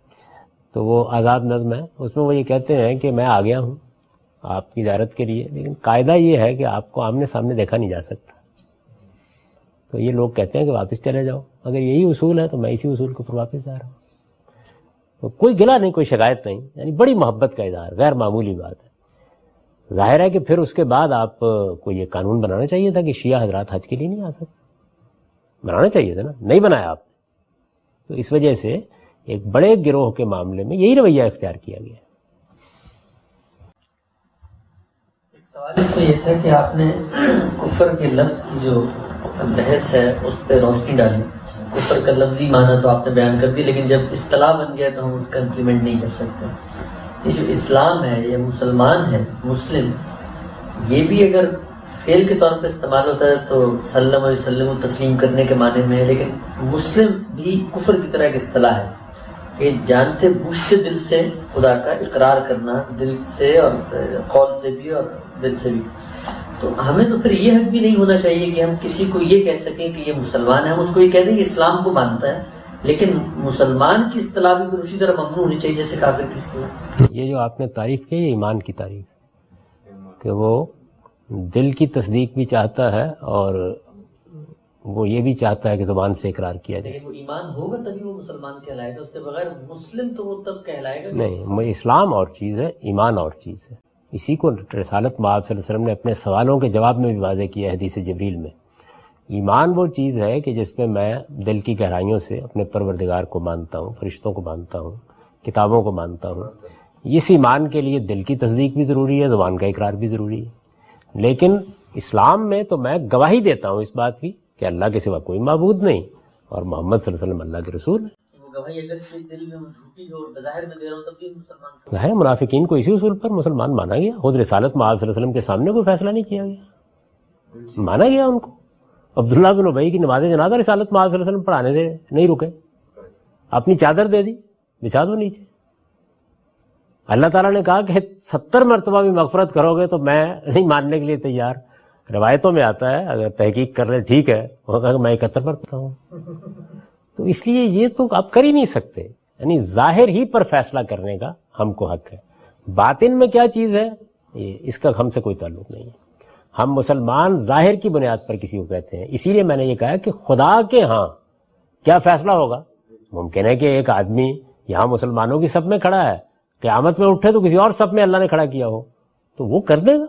Speaker 1: تو وہ آزاد نظم ہے۔ اس میں وہ یہ کہتے ہیں کہ میں آ گیا ہوں آپ کی زیارت کے لیے۔ لیکن قاعدہ یہ ہے کہ آپ کو آمنے سامنے دیکھا نہیں جا سکتا۔ تو یہ لوگ کہتے ہیں کہ واپس چلے جاؤ۔ اگر یہی اصول ہے تو میں اسی اصول کے اوپر واپس جا رہا ہوں۔ تو کوئی گلا نہیں، کوئی شکایت نہیں یعنی بڑی محبت کا اظہار، غیر معمولی بات ہے۔ ظاہر ہے کہ پھر اس کے بعد آپ کو یہ قانون بنانا چاہیے تھا کہ شیعہ حضرات حج کے لیے نہیں آ سکتے۔ بنانا چاہیے تھا نا، نہیں بنایا آپ نے۔ تو اس وجہ سے ایک بڑے گروہ کے معاملے میں یہی رویہ اختیار کیا گیا۔
Speaker 4: سوال اس میں یہ تھا کہ آپ نے کفر کے لفظ جو بحث ہے، اس پہ روشنی ڈالی کفر کا لفظی معنی تو آپ نے بیان کر دی، لیکن جب اصطلاح بن گیا تو ہم اس کا امپلیمنٹ نہیں کر سکتے۔ یہ جو اسلام ہے، یہ مسلمان ہے، مسلم، یہ بھی اگر فیل کے طور پہ استعمال ہوتا ہے تو سلم علیہ وسلم و تسلیم کرنے کے معنی میں ہے، لیکن مسلم بھی کفر کی طرح ایک اصطلاح ہے۔ کہ جانتے بوجھتے دل سے خدا کا اقرار کرنا، دل سے اور قول سے بھی اور دل سے بھی۔ تو ہمیں تو پھر یہ حق بھی نہیں ہونا چاہیے کہ ہم کسی کو یہ کہہ سکیں کہ یہ مسلمان ہے ہم اس کو یہ کہہ دیں کہ اسلام کو مانتا ہے۔ لیکن مسلمان کی اصطلاح بھی اسی طرح ممنوع ہونی چاہیے جیسے کافر کی اصطلاح۔
Speaker 1: یہ جو آپ نے تعریف کی ایمان کی تعریف کہ وہ دل کی تصدیق بھی چاہتا ہے اور وہ یہ بھی چاہتا ہے کہ زبان سے اقرار کیا جائے۔
Speaker 4: وہ ایمان ہوگا تبھی وہ مسلمان کہلائے گا اس کے بغیر مسلم تو وہ تب کہلائے گا۔
Speaker 1: نہیں اسلام اور چیز ہے ایمان اور چیز ہے۔ اسی کو رسالت معاب صلی اللہ علیہ وسلم نے اپنے سوالوں کے جواب میں بھی واضح کیا حدیث جبریل میں۔ ایمان وہ چیز ہے کہ جس میں میں دل کی گہرائیوں سے اپنے پروردگار کو مانتا ہوں، فرشتوں کو مانتا ہوں، کتابوں کو مانتا ہوں۔ اس ایمان کے لیے دل کی تصدیق بھی ضروری ہے، زبان کا اقرار بھی ضروری ہے۔ لیکن اسلام میں تو میں گواہی دیتا ہوں اس بات کی کہ اللہ کے سوا کوئی معبود نہیں اور محمد صلی اللہ علیہ وسلم اللہ کے رسول ہے ظاہر منافقین کو اسی اصول پر مسلمان مانا گیا۔ خود رسالت معاذ صلی اللہ علیہ وسلم کے سامنے کوئی فیصلہ نہیں کیا گیا۔ مانا گیا ان کو۔ عبداللہ بن ابئی کی نماز جنازہ رسالت معاذ صلی اللہ علیہ وسلم پڑھانے دے نہیں رکے۔ اپنی چادر دے دی، بچھا دو نیچے۔ اللہ تعالیٰ نے کہا کہ ستر مرتبہ بھی مغفرت کرو گے تو میں نہیں ماننے کے لیے تیار۔ روایتوں میں آتا ہے، اگر تحقیق کر لیں ٹھیک ہے۔ وہ کہا کہ میں اکہتر مرتبہ ہوں۔ تو اس لیے یہ تو آپ کر ہی نہیں سکتے۔ یعنی ظاہر ہی پر فیصلہ کرنے کا ہم کو حق ہے۔ باطن میں کیا چیز ہے؟ یہ اس کا ہم سے کوئی تعلق نہیں ہے۔ ہم مسلمان ظاہر کی بنیاد پر کسی کو کہتے ہیں۔ اسی لیے میں نے یہ کہا کہ خدا کے ہاں کیا فیصلہ ہوگا؟ ممکن ہے کہ ایک آدمی یہاں مسلمانوں کی سب میں کھڑا ہے۔ قیامت میں اٹھے تو کسی اور سب میں اللہ نے کھڑا کیا ہو۔ تو وہ کر دے گا۔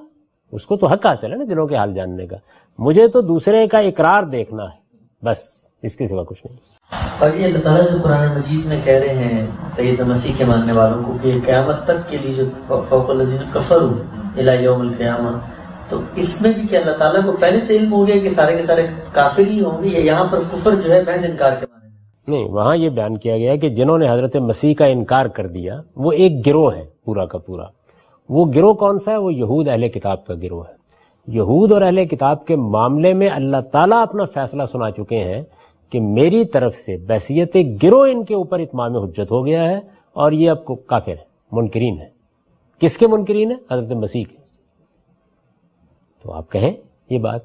Speaker 1: اس کو تو حق حاصل ہے نا دلوں کے حال جاننے کا۔ مجھے تو دوسرے کا اقرار دیکھنا ہے۔ بس اس کے سوا کچھ نہیں۔
Speaker 4: اور یہ اللہ تعالیٰ جو قرآن مجید میں کہہ رہے ہیں سید مسیح کے ماننے والوں کو کہ قیامت تک کے لیے جو فوق الزین کفر ہو یوم القیامہ، تو اس میں بھی کہ اللہ تعالیٰ کو پہلے سے علم ہو گیا کہ سارے کے سارے کافر ہی ہوں گے یا یہاں پر کفر جو ہے محض انکار کے معنی
Speaker 1: نہیں، وہاں یہ بیان کیا گیا کہ جنہوں نے حضرت مسیح کا انکار کر دیا، وہ ایک گروہ ہے پورا کا پورا۔ وہ گروہ کون سا ہے؟ وہ یہود اہل کتاب کا گروہ ہے۔ یہود اور اہل کتاب کے معاملے میں اللہ تعالیٰ اپنا فیصلہ سنا چکے ہیں کہ میری طرف سے بحثیت گروہ ان کے اوپر اتمام حجت ہو گیا ہے اور یہ اب کو کافر ہے منکرین ہے کس کے منکرین ہے حضرت مسیح کے۔ تو آپ کہیں یہ بات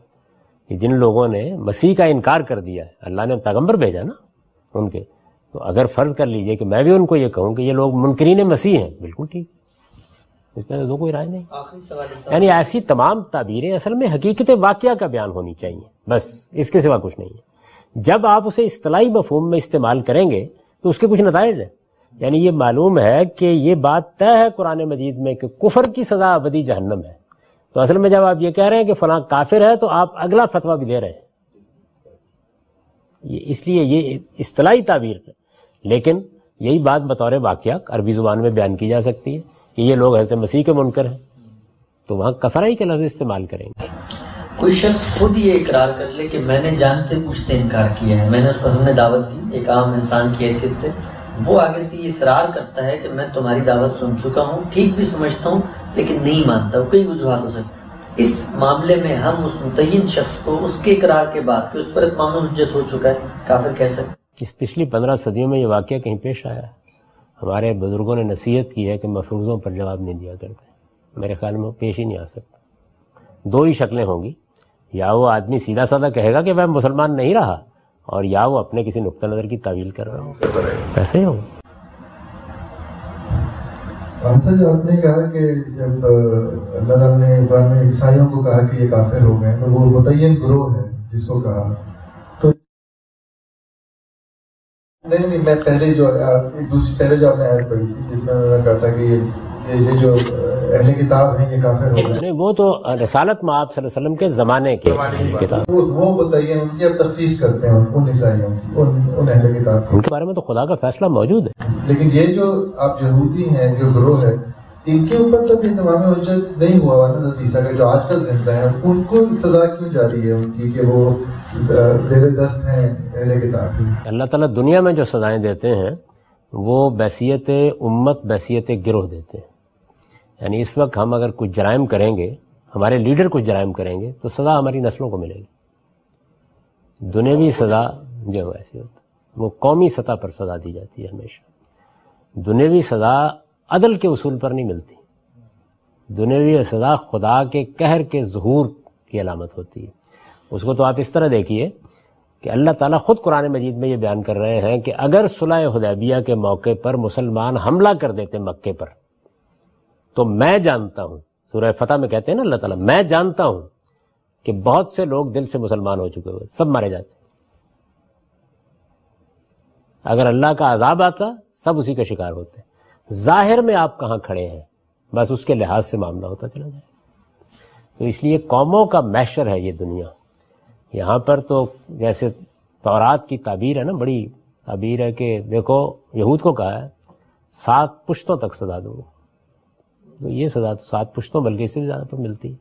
Speaker 1: کہ جن لوگوں نے مسیح کا انکار کر دیا ہے اللہ نے پیغمبر بھیجا نا ان کے تو اگر فرض کر لیجیے کہ میں بھی ان کو یہ کہوں کہ یہ لوگ منکرین مسیح ہیں بالکل ٹھیک۔ اس میں تو کوئی رائے نہیں۔ یعنی ایسی تمام تعبیریں اصل میں حقیقت واقعہ کا بیان ہونی چاہیے بس اس کے سوا کچھ نہیں ہے۔ جب آپ اسے اصطلاحی مفہوم میں استعمال کریں گے تو اس کے کچھ نتائج ہیں۔ یعنی یہ معلوم ہے کہ یہ بات طے ہے قرآن مجید میں کہ کفر کی سزا ابدی جہنم ہے۔ تو اصل میں جب آپ یہ کہہ رہے ہیں کہ فلاں کافر ہے تو آپ اگلا فتویٰ بھی دے رہے ہیں۔ یہ اس لیے یہ اصطلاحی تعبیر ہے۔ لیکن یہی بات بطور واقعہ عربی زبان میں بیان کی جا سکتی ہے کہ یہ لوگ حضرت مسیح کے منکر ہیں۔ تو وہاں کفرائی کے لفظ استعمال کریں گے۔
Speaker 4: کوئی شخص خود یہ اقرار کر لے کہ میں نے جانتے پوچھتے انکار کیا ہے۔ میں نے اس کو ہم نے دعوت دی، ایک عام انسان کی حیثیت سے۔ وہ آگے سے یہ اصرار کرتا ہے کہ میں تمہاری دعوت سن چکا ہوں، ٹھیک بھی سمجھتا ہوں، لیکن نہیں مانتا۔ ہوں کئی وجوہات ہو سکتی اس معاملے میں ہم اس متعین شخص کو اس کے اقرار کے بعد کہ اس پر اتمام حجت ہو چکا ہے، کافر کہہ سکتے
Speaker 1: اس پچھلی پندرہ صدیوں میں یہ واقعہ کہیں پیش آیا۔ ہے ہمارے بزرگوں نے نصیحت کی ہے کہ مفروضوں پر جواب نہیں دیا کرتے۔ میرے خیال میں پیش ہی نہیں آ سکتا دو ہی شکلیں ہوں گی۔ یا وہ آدمی سیدھا سادہ کہے گا کہ میں مسلمان نہیں رہا اور یا وہ اپنے کسی نقطہ نظر کی تعویل کر رہا ہوں۔ کیسے ہو
Speaker 2: جو آپ نے کہا کہ جب اللہ تعالیٰ نے قرآن میں عیسائیوں کو کہا کہ یہ کافر ہو گئے تو وہ متعین گروہ ہے جس کو کہا۔ تو نہیں نہیں، میں پہلے جو ایک دوسری، پہلے جو آپ نے آیت پڑھی تھی، جس میں انہوں نے کہا تھا کہ یہ جو اہل کتاب ہیں یہ کافر ہو گئے۔
Speaker 1: وہ تو رسالت میں آپ صلی اللہ علیہ وسلم کے زمانے کے کتاب۔
Speaker 2: وہ بتائیے ان کی اب تخصیص کرتے ہیں ان عیسائیوں ان اہل کتاب
Speaker 1: ان کے بارے میں تو خدا کا فیصلہ موجود ہے۔
Speaker 2: لیکن یہ جو آپ یہودی ہیں جو گروہ ہے ان کے اوپر تو انتظام حجت نہیں ہوا وانا تیسرا کا جو آج کل زندہ ہیں ان کو سزا کیوں جاری ہے ان کی کہ وہ دیر دست ہیں اہل کتاب
Speaker 1: اللہ تعالیٰ دنیا میں جو سزائیں دیتے ہیں وہ بیسیت امت بیسیت گروہ دیتے ہیں۔ یعنی اس وقت ہم اگر کچھ جرائم کریں گے، ہمارے لیڈر کچھ جرائم کریں گے، تو سزا ہماری نسلوں کو ملے گی۔ دنیاوی سزا جو ایسی ہوتا وہ قومی سطح پر سزا دی جاتی ہے ہمیشہ۔ دنیاوی سزا عدل کے اصول پر نہیں ملتی۔ دنیاوی سزا خدا کے قہر کے ظہور کی علامت ہوتی ہے۔ اس کو تو آپ اس طرح دیکھیے کہ اللہ تعالیٰ خود قرآن مجید میں یہ بیان کر رہے ہیں کہ اگر صلح حدیبیہ کے موقع پر مسلمان حملہ کر دیتے مکے پر تو میں جانتا ہوں، سورہ فتح میں کہتے ہیں نا اللہ تعالیٰ، میں جانتا ہوں کہ بہت سے لوگ دل سے مسلمان ہو چکے ہوئے، سب مارے جاتے ہیں۔ اگر اللہ کا عذاب آتا، سب اسی کا شکار ہوتے ہیں۔ ظاہر میں آپ کہاں کھڑے ہیں؟ بس اس کے لحاظ سے معاملہ ہوتا چلا جائے۔ تو اس لیے قوموں کا میشر ہے یہ دنیا۔ یہاں پر تو جیسے تورات کی تعبیر ہے نا، بڑی تعبیر ہے کہ دیکھو، یہود کو کہا ہے، سات پشتوں تک سزا دوں گا۔ تو یہ سزا تو سات پشتوں، بلکہ اس سے بھی زیادہ پر ملتی۔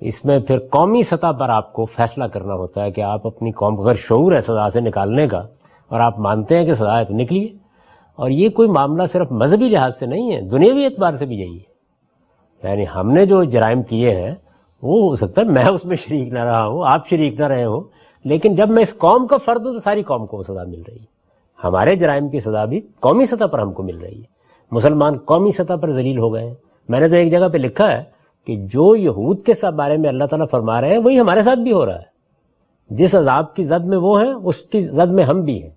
Speaker 1: اس میں پھر قومی سطح پر آپ کو فیصلہ کرنا ہوتا ہے کہ آپ اپنی قوم، اگر شعور ہے سزا سے نکالنے کا، اور آپ مانتے ہیں کہ سزا ہے تو نکلیے۔ اور یہ کوئی معاملہ صرف مذہبی لحاظ سے نہیں ہے، دنیاوی اعتبار سے بھی یہی ہے۔ یعنی ہم نے جو جرائم کیے ہیں، وہ ہو سکتا ہے میں اس میں شریک نہ رہا ہوں، آپ شریک نہ رہے ہوں، لیکن جب میں اس قوم کا فرد ہوں تو ساری قوم کو وہ سزا مل رہی ہے۔ ہمارے جرائم کی سزا بھی قومی سطح پر ہم کو مل رہی ہے۔ مسلمان قومی سطح پر ذلیل ہو گئے ہیں۔ میں نے تو ایک جگہ پہ لکھا ہے کہ جو یہود کے سب بارے میں اللہ تعالیٰ فرما رہے ہیں، وہی ہمارے ساتھ بھی ہو رہا ہے۔ جس عذاب کی زد میں وہ ہیں، اس کی زد میں ہم بھی ہیں۔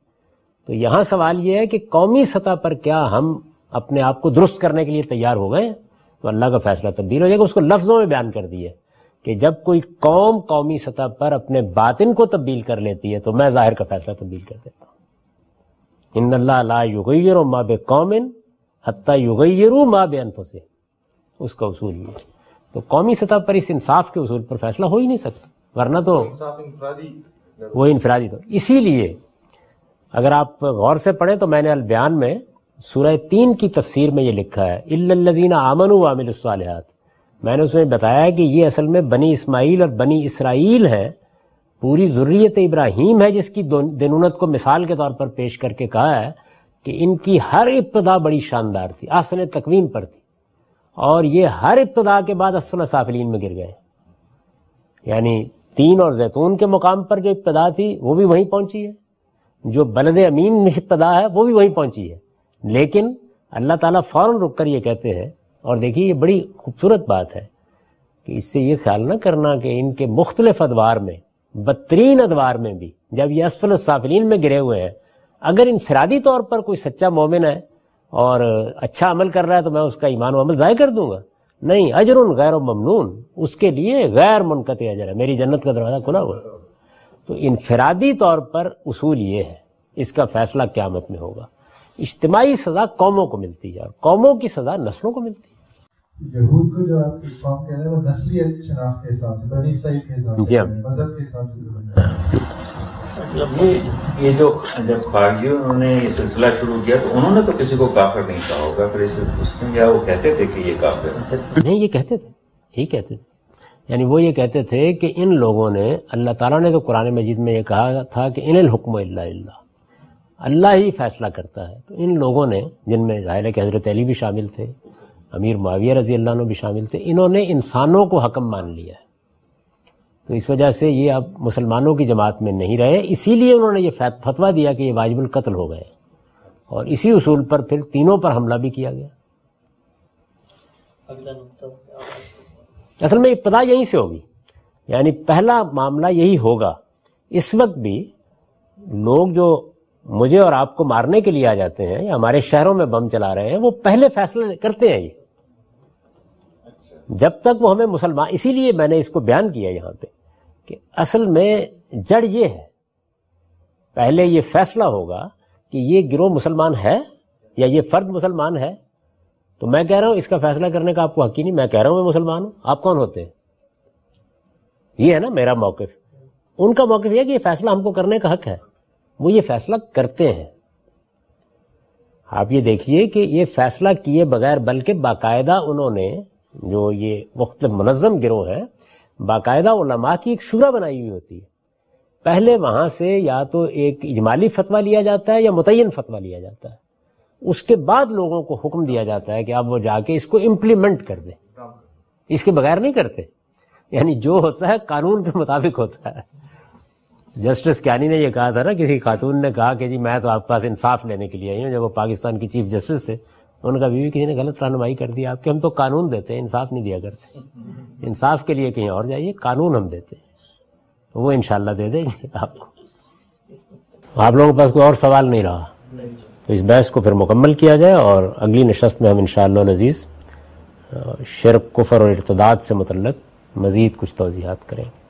Speaker 1: تو یہاں سوال یہ ہے کہ قومی سطح پر کیا ہم اپنے آپ کو درست کرنے کے لیے تیار ہو گئے تو اللہ کا فیصلہ تبدیل ہو جائے گا، اس کو لفظوں میں بیان کر دیے۔ کہ جب کوئی قوم قومی سطح پر اپنے باطن کو تبدیل کر لیتی ہے، تو میں ظاہر کا فیصلہ تبدیل کر دیتا ہوں۔ ان اللہ لا یغیر ما بے قومن حتیٰ یغیرو ما بے انفسے اس کا اصول یہ تو قومی سطح پر اس انصاف کے اصول پر فیصلہ ہو ہی نہیں سکتا۔ ورنہ تو وہ انفرادی تو۔ اسی لیے اگر آپ غور سے پڑھیں تو میں نے البیان میں سورہ تین کی تفسیر میں یہ لکھا ہے الزین آمن و عامل الصالحات۔ میں نے اس میں بتایا کہ یہ اصل میں بنی اسماعیل اور بنی اسرائیل ہے پوری ضروریت ابراہیم ہے جس کی دنونت کو مثال کے طور پر پیش کر کے کہا ہے۔ کہ ان کی ہر ابتدا بڑی شاندار تھی آسن تقویم پر تھی۔ اور یہ ہر ابتدا کے بعد اسفل سافلین میں گر گئے۔ یعنی تین اور زیتون کے مقام پر جو ابتدا تھی، وہ بھی وہیں پہنچی ہے۔ جو بلد امین میں ابتدا ہے، وہ بھی وہیں پہنچی ہے۔ لیکن اللہ تعالیٰ فوراً رک کر یہ کہتے ہیں، اور دیکھیے یہ بڑی خوبصورت بات ہے کہ اس سے یہ خیال نہ کرنا کہ ان کے مختلف ادوار میں، بدترین ادوار میں بھی، جب یہ اسفل الصافلین میں گرے ہوئے ہیں اگر انفرادی طور پر کوئی سچا مومن ہے اور اچھا عمل کر رہا ہے تو میں اس کا ایمان و عمل ضائع کر دوں گا۔ نہیں اجر غیر و ممنون اس کے لیے غیر منقطع اجر ہے۔ میری جنت کا دروازہ کھلا ہوا تو انفرادی طور پر اصول یہ ہے اس کا فیصلہ قیامت میں ہوگا۔ اجتماعی سزا قوموں کو ملتی ہے اور قوموں کی سزا نسلوں کو ملتی ہے۔
Speaker 2: یہود کو جو آپ قوم کہہ رہے ہیں وہ نسلیت شناخت کے حساب سے بنی صحیح کے حساب سے
Speaker 1: جی ہاں۔
Speaker 2: مذہب کے حساب سے مطلب
Speaker 3: یہ جو جب خارجیوں انہوں نے یہ سلسلہ شروع کیا تو انہوں نے تو کسی کو کافر نہیں کہا ہوگا، پھر اس میں وہ کہتے تھے کہ یہ کافر
Speaker 1: نہیں، یہ کہتے تھے یہی کہتے تھے۔ یعنی وہ یہ کہتے تھے کہ ان لوگوں نے، اللہ تعالیٰ نے تو قرآن مجید میں یہ کہا تھا کہ ان الحکم اللہ اللہ اللہ ہی فیصلہ کرتا ہے۔ تو ان لوگوں نے، جن میں ظاہر ہے کہ حضرت علی بھی شامل تھے، امیر معاویہ رضی اللہ عنہ بھی شامل تھے، انہوں نے انسانوں کو حکم مان لیا ہے۔ تو اس وجہ سے یہ اب مسلمانوں کی جماعت میں نہیں رہے اسی لیے انہوں نے یہ فتویٰ دیا کہ یہ واجب القتل ہو گئے۔ اور اسی اصول پر پھر تینوں پر حملہ بھی کیا گیا۔ اصل میں ابتدا یہیں سے ہوگی۔ یعنی پہلا معاملہ یہی ہوگا۔ اس وقت بھی لوگ جو مجھے اور آپ کو مارنے کے لیے آ جاتے ہیں یا ہمارے شہروں میں بم چلا رہے ہیں وہ پہلے فیصلے کرتے ہیں۔ یہ جب تک وہ ہمیں مسلمان، اسی لیے میں نے اس کو بیان کیا یہاں پہ کہ اصل میں جڑ یہ ہے۔ پہلے یہ فیصلہ ہوگا کہ یہ گروہ مسلمان ہے یا یہ فرد مسلمان ہے۔ تو میں کہہ رہا ہوں، اس کا فیصلہ کرنے کا آپ کو حق ہی نہیں، میں کہہ رہا ہوں میں مسلمان ہوں۔ آپ کون ہوتے ہیں؟ یہ ہے نا میرا موقف۔ ان کا موقف یہ کہ یہ فیصلہ ہم کو کرنے کا حق ہے۔ وہ یہ فیصلہ کرتے ہیں۔ آپ یہ دیکھیے کہ یہ فیصلہ کیے بغیر، بلکہ باقاعدہ انہوں نے جو یہ مختلف منظم گروہ ہے، باقاعدہ علماء کی ایک شورا بنائی ہوئی ہوتی ہے۔ پہلے وہاں سے یا تو ایک اجمالی فتویٰ لیا جاتا ہے یا متعین فتویٰ لیا جاتا ہے۔ اس کے بعد لوگوں کو حکم دیا جاتا ہے کہ آپ وہ جا کے اس کو امپلیمنٹ کر دیں۔ اس کے بغیر نہیں کرتے۔ یعنی جو ہوتا ہے، قانون کے مطابق ہوتا ہے۔ جسٹس کیانی نے یہ کہا تھا نا، کسی خاتون نے کہا کہ جی میں تو آپ کے پاس انصاف لینے کے لیے آئی ہوں، جب وہ پاکستان کی چیف جسٹس تھے۔ ان کا بیوی کسی نے غلط رہنمائی کر دیا آپ کے ہم تو قانون دیتے ہیں، انصاف نہیں دیا کرتے۔ انصاف کے لیے کہیں اور جائیے، قانون ہم دیتے ہیں۔ وہ انشاءاللہ دے دیں گے آپ کو۔ آپ لوگوں کے پاس کوئی اور سوال نہیں رہا۔ تو اس بحث کو پھر مکمل کیا جائے اور اگلی نشست میں ہم انشاءاللہ العزیز شرک، کفر اور ارتداد سے متعلق مزید کچھ توضیحات کریں گے۔